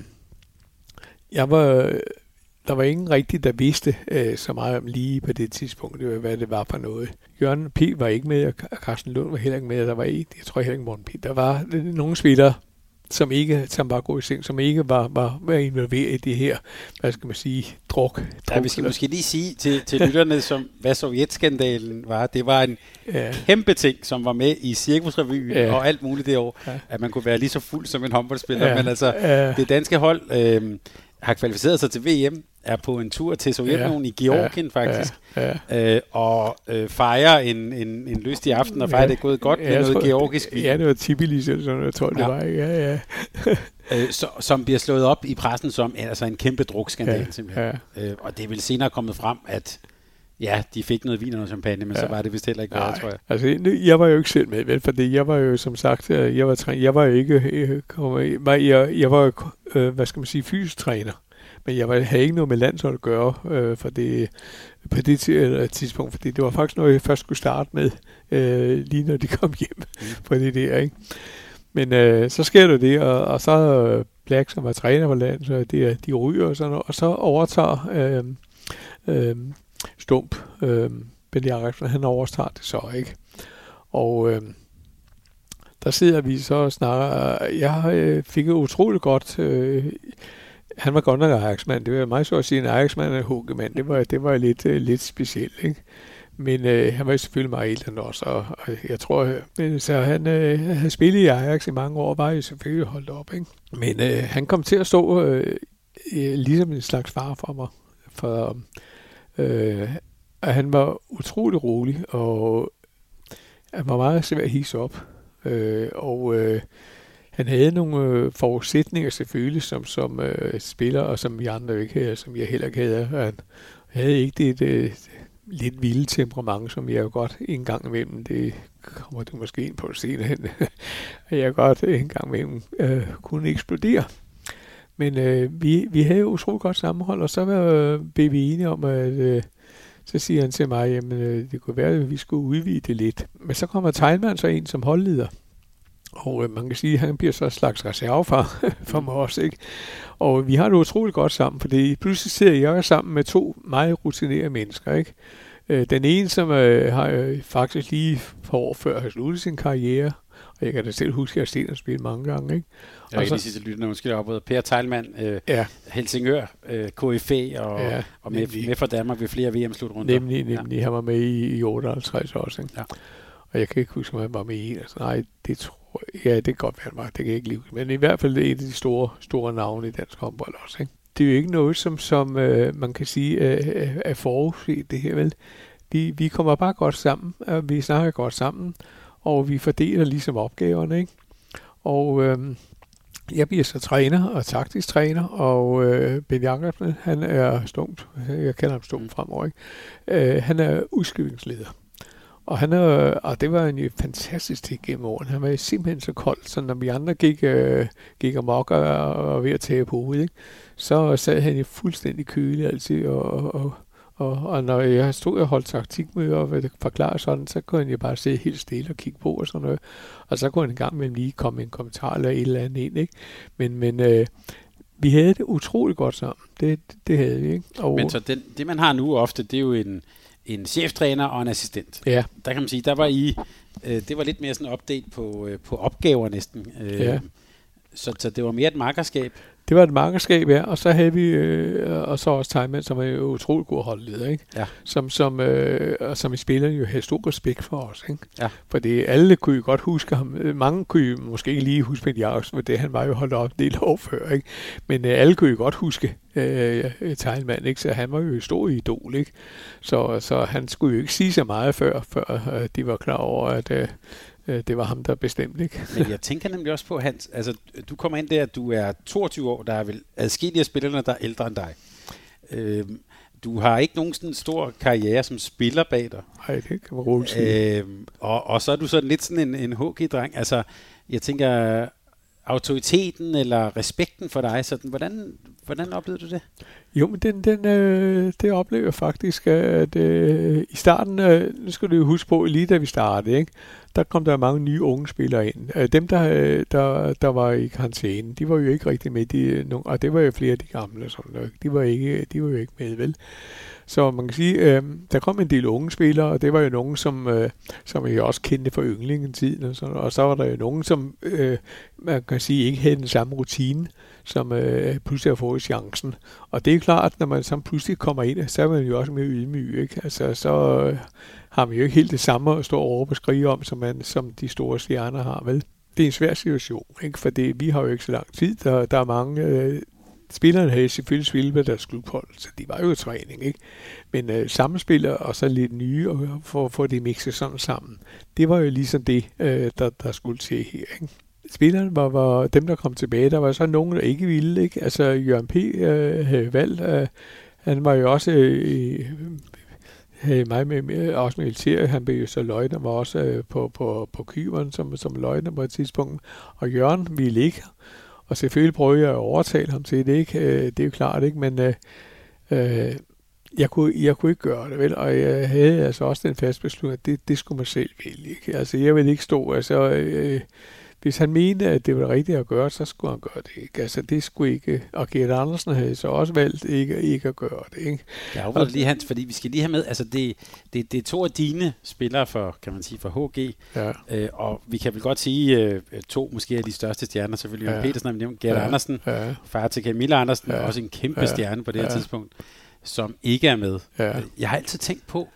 C: jeg var, der var ingen rigtig, der vidste øh, så meget om lige på det tidspunkt, øh, hvad det var for noget. Jørgen P. var ikke med, og Carsten Lund var heller ikke med. Der var ikke, jeg tror heller ikke Morten P. Der var nogle spillere, som ikke som var gode i seng, som ikke var, var, var involveret i det her, hvad skal man sige, druk.
B: Ja, vi skal måske lige sige til, til lytterne, som, hvad sovjetskandalen var. Det var en
C: ja,
B: kæmpe ting, som var med i Cirkusrevyen
C: Ja.
B: og alt muligt det år,
C: Ja.
B: at man kunne være lige så fuld som en håndboldspiller.
C: Ja.
B: Men altså,
C: ja,
B: det danske hold øh, har kvalificeret sig til VM, er på en tur til Sovjetunionen i Georgien faktisk,
C: ja, ja.
B: øh, og øh, fejrer en, en, en lystig aften, og fejrer
C: Ja.
B: det er gået godt med
C: jeg
B: noget
C: tror,
B: georgisk vin,
C: Ja, det var Tbilisi eller sådan noget, jeg tror, det
B: Ja.
C: var. ikke? Ja, ja.
B: øh, så, som bliver slået op i pressen som altså en kæmpe drukskandal
C: Ja,
B: simpelthen.
C: ja.
B: Øh, og det er vel senere kommet frem, at ja, de fik noget vin og noget champagne, men ja. så
C: Ja.
B: var det vist heller ikke værd, tror jeg.
C: altså jeg var jo ikke selv med, vel, fordi jeg var jo som sagt, øh, jeg var, træ- jeg var jo ikke, øh, kom- var, jeg, jeg var jo, øh, hvad skal man sige, fysisk træner, men jeg var, havde ikke noget med landshold at gøre øh, for det, på det eller tidspunkt, fordi det var faktisk noget, jeg først skulle starte med, øh, lige når de kom hjem
B: Mm.
C: på det der, ikke? Men øh, så sker der det, og, og så øh, Black, som er træner for landet, så det, de ryger og sådan noget, og så overtager øh, øh, Stump, øh, Ben Jacobsen, han overtager det så, ikke? Og øh, der sidder vi så og snakker. Jeg øh, fik et utroligt godt... Øh, han var godt nok Ajax-mand. Det var meget sjovt at sige en Ajax-mand og en. Det var, det var lidt, øh, lidt specielt, ikke? Men øh, han var jo selvfølgelig meget ældre også, og, og jeg tror, øh, så han øh, havde spillet i Ajax i mange år, var jo selvfølgelig holdt op, ikke? Men øh, han kom til at stå øh, øh ligesom en slags far for mig, for øh, og han var utrolig rolig, og øh, han var meget svær at hisse op. Øh, og øh, han havde nogle øh, forudsætninger selvfølgelig som, som øh, spiller, og som vi andre ikke havde, som jeg heller ikke havde. Han, havde ikke det, det lidt vilde temperament, som jeg jo godt en gang imellem, det kommer du måske ind på senere hen, at jeg godt en gang imellem øh, kunne eksplodere. Men øh, vi, vi havde jo utroligt godt sammenhold, og så var, øh, blev vi enige om, at øh, så siger han til mig, at øh, det kunne være, at vi skulle udvide det lidt. Men så kommer Teilmann så ind som holdleder. Og øh, man kan sige, at han bliver så en slags reserve for, mig også. Ikke? Og vi har det utroligt godt sammen, fordi pludselig sidder jeg sammen med to meget rutinerede mennesker. Ikke? Øh, den ene, som øh, har øh, faktisk lige for år før har sluttet sin karriere, og jeg kan da selv huske, at jeg har set ham spille mange gange. Ikke?
B: Jeg kan lige sige til lytterne, måske op Per Teilmann, øh,
C: Ja,
B: Helsingør, øh, KFA og,
C: Ja,
B: og med,
C: nemlig.
B: med for Danmark ved flere VM-slutrunder.
C: nemlig, nemlig. Ja. Han var med i, i 58 også. Ikke?
B: Ja.
C: Og jeg kan ikke huske, om han var med i. Altså, nej, det tror. Ja, det kan godt være, var. Det kan jeg ikke lige huske. Men i hvert fald det er et af de store, store navne i dansk håndbold også. Ikke? Det er jo ikke noget, som, som øh, man kan sige øh, er- forudset, det her vel. Vi, vi kommer bare godt sammen, og vi snakker godt sammen, og vi fordeler ligesom opgaverne. Ikke? Og øh, jeg bliver så træner og taktisk træner, og øh, Ben Jacobsen, han er stumt, jeg kalder ham stumt fremover, ikke? Øh, han er udskillingsleder. Og, han er, og det var en fantastisk ting gennem årene. Han var simpelthen så kold, så når vi andre gik, øh, gik amok og, og var ved at tage på hovedet, ikke? så sad han i fuldstændig køle altid, og, og, og, og når jeg stod og holdt taktikmøder og forklare sådan, så kunne han jo bare sidde helt stille og kigge på og sådan noget. Og så kunne han en gang imellem lige komme med en kommentar eller et eller andet ind, ikke? Men, men øh, vi havde det utroligt godt sammen. Det, det havde vi, ikke? Og,
B: Men så den, det, man har nu ofte, det er jo en, en cheftræner og en assistent.
C: ja,
B: Der kan man sige, der var I, øh, det var lidt mere sådan update på, øh, på opgaver næsten. Øh,
C: Ja.
B: så, så det var mere et markerskab.
C: Det var et markerskab, ja. Og så havde vi, øh, og så også Tejman, som er jo utroligt god holdleder, ikke?
B: Ja.
C: Som, som, øh, og som i spillerne jo havde stor respekt for os, ikke?
B: Ja.
C: Fordi alle kunne jo godt huske ham. Øh, Mange kunne jo måske ikke lige huske Ben Jacobsen, for det han var jo holdt op en del år før, ikke? Men øh, alle kunne jo godt huske øh, Teilmann, ikke? Så han var jo et stort idol, ikke? Så, så han skulle jo ikke sige så meget før, før øh, de var klar over, at øh, øh, det var ham, der bestemte, ikke?
B: Men jeg tænker nemlig også på, Hans, altså du kommer ind der, du er 22 år, der er vel adskillige af spillerne, der er ældre end dig. Øh, du har ikke nogen sådan stor karriere som spiller bag dig.
C: Nej, det kan man roligt sige.
B: Øh, og, og så er du sådan lidt sådan en, en HG-dreng. Altså, jeg tænker, autoriteten eller respekten for dig, sådan, hvordan, hvordan oplevede du det?
C: Jo, men den, den, øh, det oplever jeg faktisk, at øh, i starten, øh, nu skal du jo huske på, lige da vi startede, ikke, der kom der mange nye unge spillere ind. Øh, dem, der, øh, der, der var i karantæne, de var jo ikke rigtig med, de, nogen, og det var jo flere af de gamle, sådan. De, var ikke, de var jo ikke med, vel? Så man kan sige, øh, der kom en del unge spillere, og det var jo nogen, som, øh, som jeg også kendte fra yndlingetiden, og, sådan, og så var der jo nogen, som øh, man kan sige ikke havde den samme rutine, som øh, pludselig har fået chancen. Og det er klart, når man så pludselig kommer ind, så er man jo også mere ydmyg. Ikke? Altså, så øh, har man jo ikke helt det samme at stå og råbe og skrige om, som, man, som de store stjerner har, vel? Det er en svær situation, ikke? for det, vi har jo ikke så lang tid. Der, der er mange... Øh, spillerne havde selvfølgelig spillet med deres klubhold, så de var jo i træning, ikke? Men øh, sammenspiller og så lidt nye, og for at få det mixet sådan sammen, det var jo ligesom det, øh, der, der skulle til her, ikke? Spillerne var, var dem, der kom tilbage. Der var så nogen, der ikke ville. Ikke? Altså, Jørgen P. Øh, havde valgt. Øh, han var jo også... Øh, øh havde mig med, med også militær. Han blev jo så løjtnant, var også øh, på, på, på Kyberen som, som løjtnant på et tidspunkt. Og Jørgen ville ikke. Og selvfølgelig prøvede jeg at overtale ham til det, ikke? Øh, det er jo klart, ikke? Men øh, øh, jeg, kunne, jeg kunne ikke gøre det, vel? Og jeg havde altså også den fast beslutning, at det, det skulle man selv vælge, ikke? Altså, jeg ville ikke stå, altså... Øh, hvis han mente, at det var det rigtige at gøre, så skulle han gøre det ikke. Altså, det skulle ikke... Og Gert Andersen havde så også valgt ikke, ikke at gøre det, ikke?
B: Jeg afbryder lige, Hans, fordi vi skal lige have med, altså det, det, det er to af dine spillere for, kan man sige, for HG,
C: Ja,
B: øh, og vi kan vel godt sige, øh, to måske af de største stjerner, selvfølgelig Jørgen
C: Ja.
B: Petersen har nævnt, Gert
C: Ja.
B: Andersen,
C: ja,
B: far til Camilla Andersen,
C: ja.
B: også en kæmpe
C: Ja.
B: stjerne på det her
C: Ja.
B: tidspunkt, som ikke er med.
C: ja.
B: Jeg har altid tænkt på,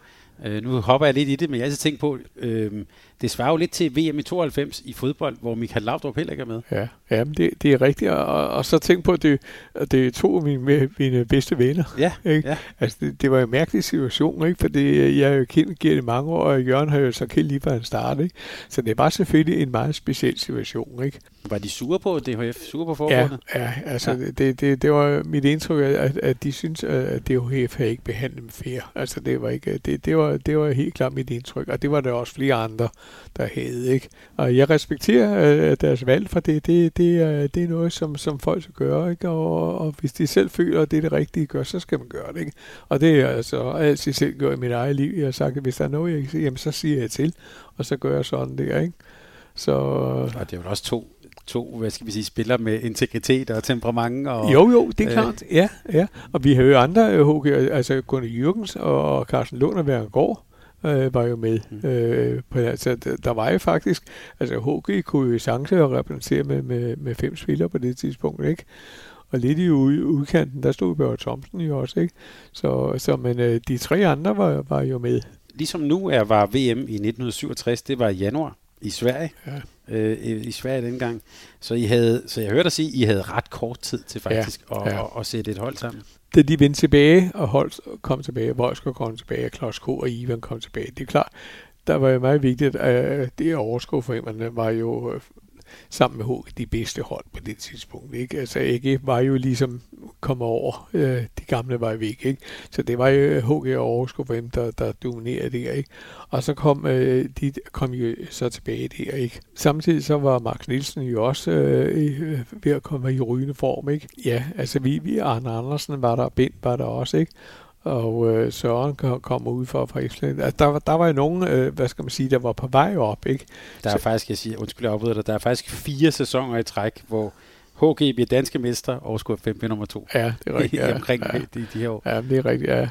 B: øh, nu hopper jeg lidt i det, men jeg har altid tænkt på, øh, det svarer jo lidt til VM i 92 i fodbold, hvor Michael Laudrup heller ikke er med.
C: Ja, ja men det, det er rigtigt. Og, og så tænk på, at det, at det er to af mine, mine bedste venner.
B: Ja,
C: Ikke?
B: ja.
C: Altså, det, det var en mærkelig situation, ikke? Fordi jeg har jo kendt Gert i mange år, og Jørgen har jo så kendt lige fra han startede, ikke? Så det var selvfølgelig en meget speciel situation, ikke?
B: Var de sure på DHF? Sure på
C: Ja,
B: forbundet?
C: ja altså
B: Ja.
C: ja. Det, det, det var mit indtryk, at, at de synes, at DHF havde ikke behandlet dem fair. Altså det var, ikke, det, det, var, det var helt klart mit indtryk, og det var der også flere andre, der havde. Ikke? Og jeg respekterer øh, deres valg, for det, det, det, er, det er noget, som, som folk skal gøre. Ikke? Og, og hvis de selv føler, at det er det rigtige at gøre, så skal man gøre det. Ikke? Og det er altså altid selv gjort i mit eget liv. Jeg har sagt, at hvis der er noget, jeg kan sige, jamen, så siger jeg til, og så gør jeg sådan der. Ikke? Så
B: Og det er jo også to, to hvad skal vi sige, spillere med integritet og temperament. Og,
C: Jo, jo, det er
B: øh,
C: klart. Ja, ja. Og vi har jo andre øh, HG, altså Gunnar Jürgens og Carsten Lund og Værengård øh, var jo med.
B: Mm.
C: Øh, på, altså, der, der var jo faktisk, altså HG kunne jo chance at repræsentere med, med, med fem spillere på det tidspunkt, ikke? Og lidt i ud, udkanten, der stod Børge Thomsen jo også, ikke? Så, så men øh, de tre andre var, var jo med.
B: Ligesom nu er, var VM i 1967, det var i januar i Sverige.
C: Ja.
B: Øh, i Sverige dengang. Så, I havde, så jeg hørte dig sige, at I havde ret kort tid til faktisk ja, at,
C: ja.
B: At, at sætte et hold sammen.
C: Da de vendte tilbage, og Holst kom tilbage, Voldsker kom tilbage, og Claus K. og Ivan kom tilbage, det er klart, der var jo meget vigtigt, at det overskudsforeningerne var jo øh, sammen med HG de bedste hold på det tidspunkt. Ikke? Altså AG var jo ligesom kommet over, øh, de gamle var væk. Ikke? Så det var jo øh, HG og Aarhus for dem, der, der dominerede der. Ikke? Og så kom øh, de kom jo så tilbage der. Ikke? Samtidig så var Max Nielsen jo også øh, i- øh, ved at komme i rygende form. Ikke? Ja, altså vi, vi Arne Andersen var der, Bent var der også. Ikke? Og øh, Søren kom, kom ud fra, fra Island. Altså, der, var- der var jo nogen, øh, hvad skal man sige, der var på vej op, ikke?
B: Der er
C: Så-
B: faktisk, jeg siger, undskyld, jeg afbryder dig, der er faktisk fire sæsoner i træk, hvor HG bliver danske mester og skulle 5 nummer to.
C: Ja, det er rigtigt. Ja,
B: omkring
C: ja,
B: de, de her år.
C: ja, det er rigtigt, ja.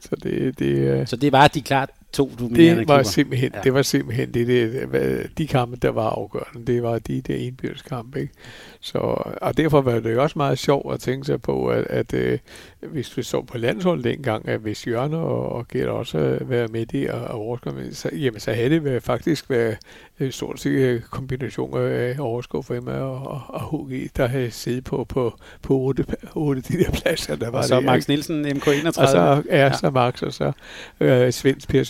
C: Så det, det, øh,
B: Så det var de klart to dominerende
C: det var
B: klubber.
C: simpelthen,
B: Ja.
C: det var simpelthen det, det, de kampe, der var afgørende. Det var de der indbyrdskampe, ikke? Så, og derfor var det jo også meget sjovt at tænke sig på, at, at øh, hvis vi så på landsholdet dengang, at hvis Jørgen og, og Gert også været med det og, og overskud, så, jamen, så havde det været, faktisk været øh, stort set øh, kombination af overskud for Emma og, og, og HG, der havde siddet på, på, på 8, 8 de der pladser, der var
B: Og så
C: der,
B: Max? Nielsen, MK31.
C: Og så
B: Ja.
C: ja. så Max, og så øh, Svends, Per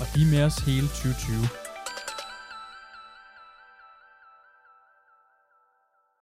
A: og de er med os hele 2020.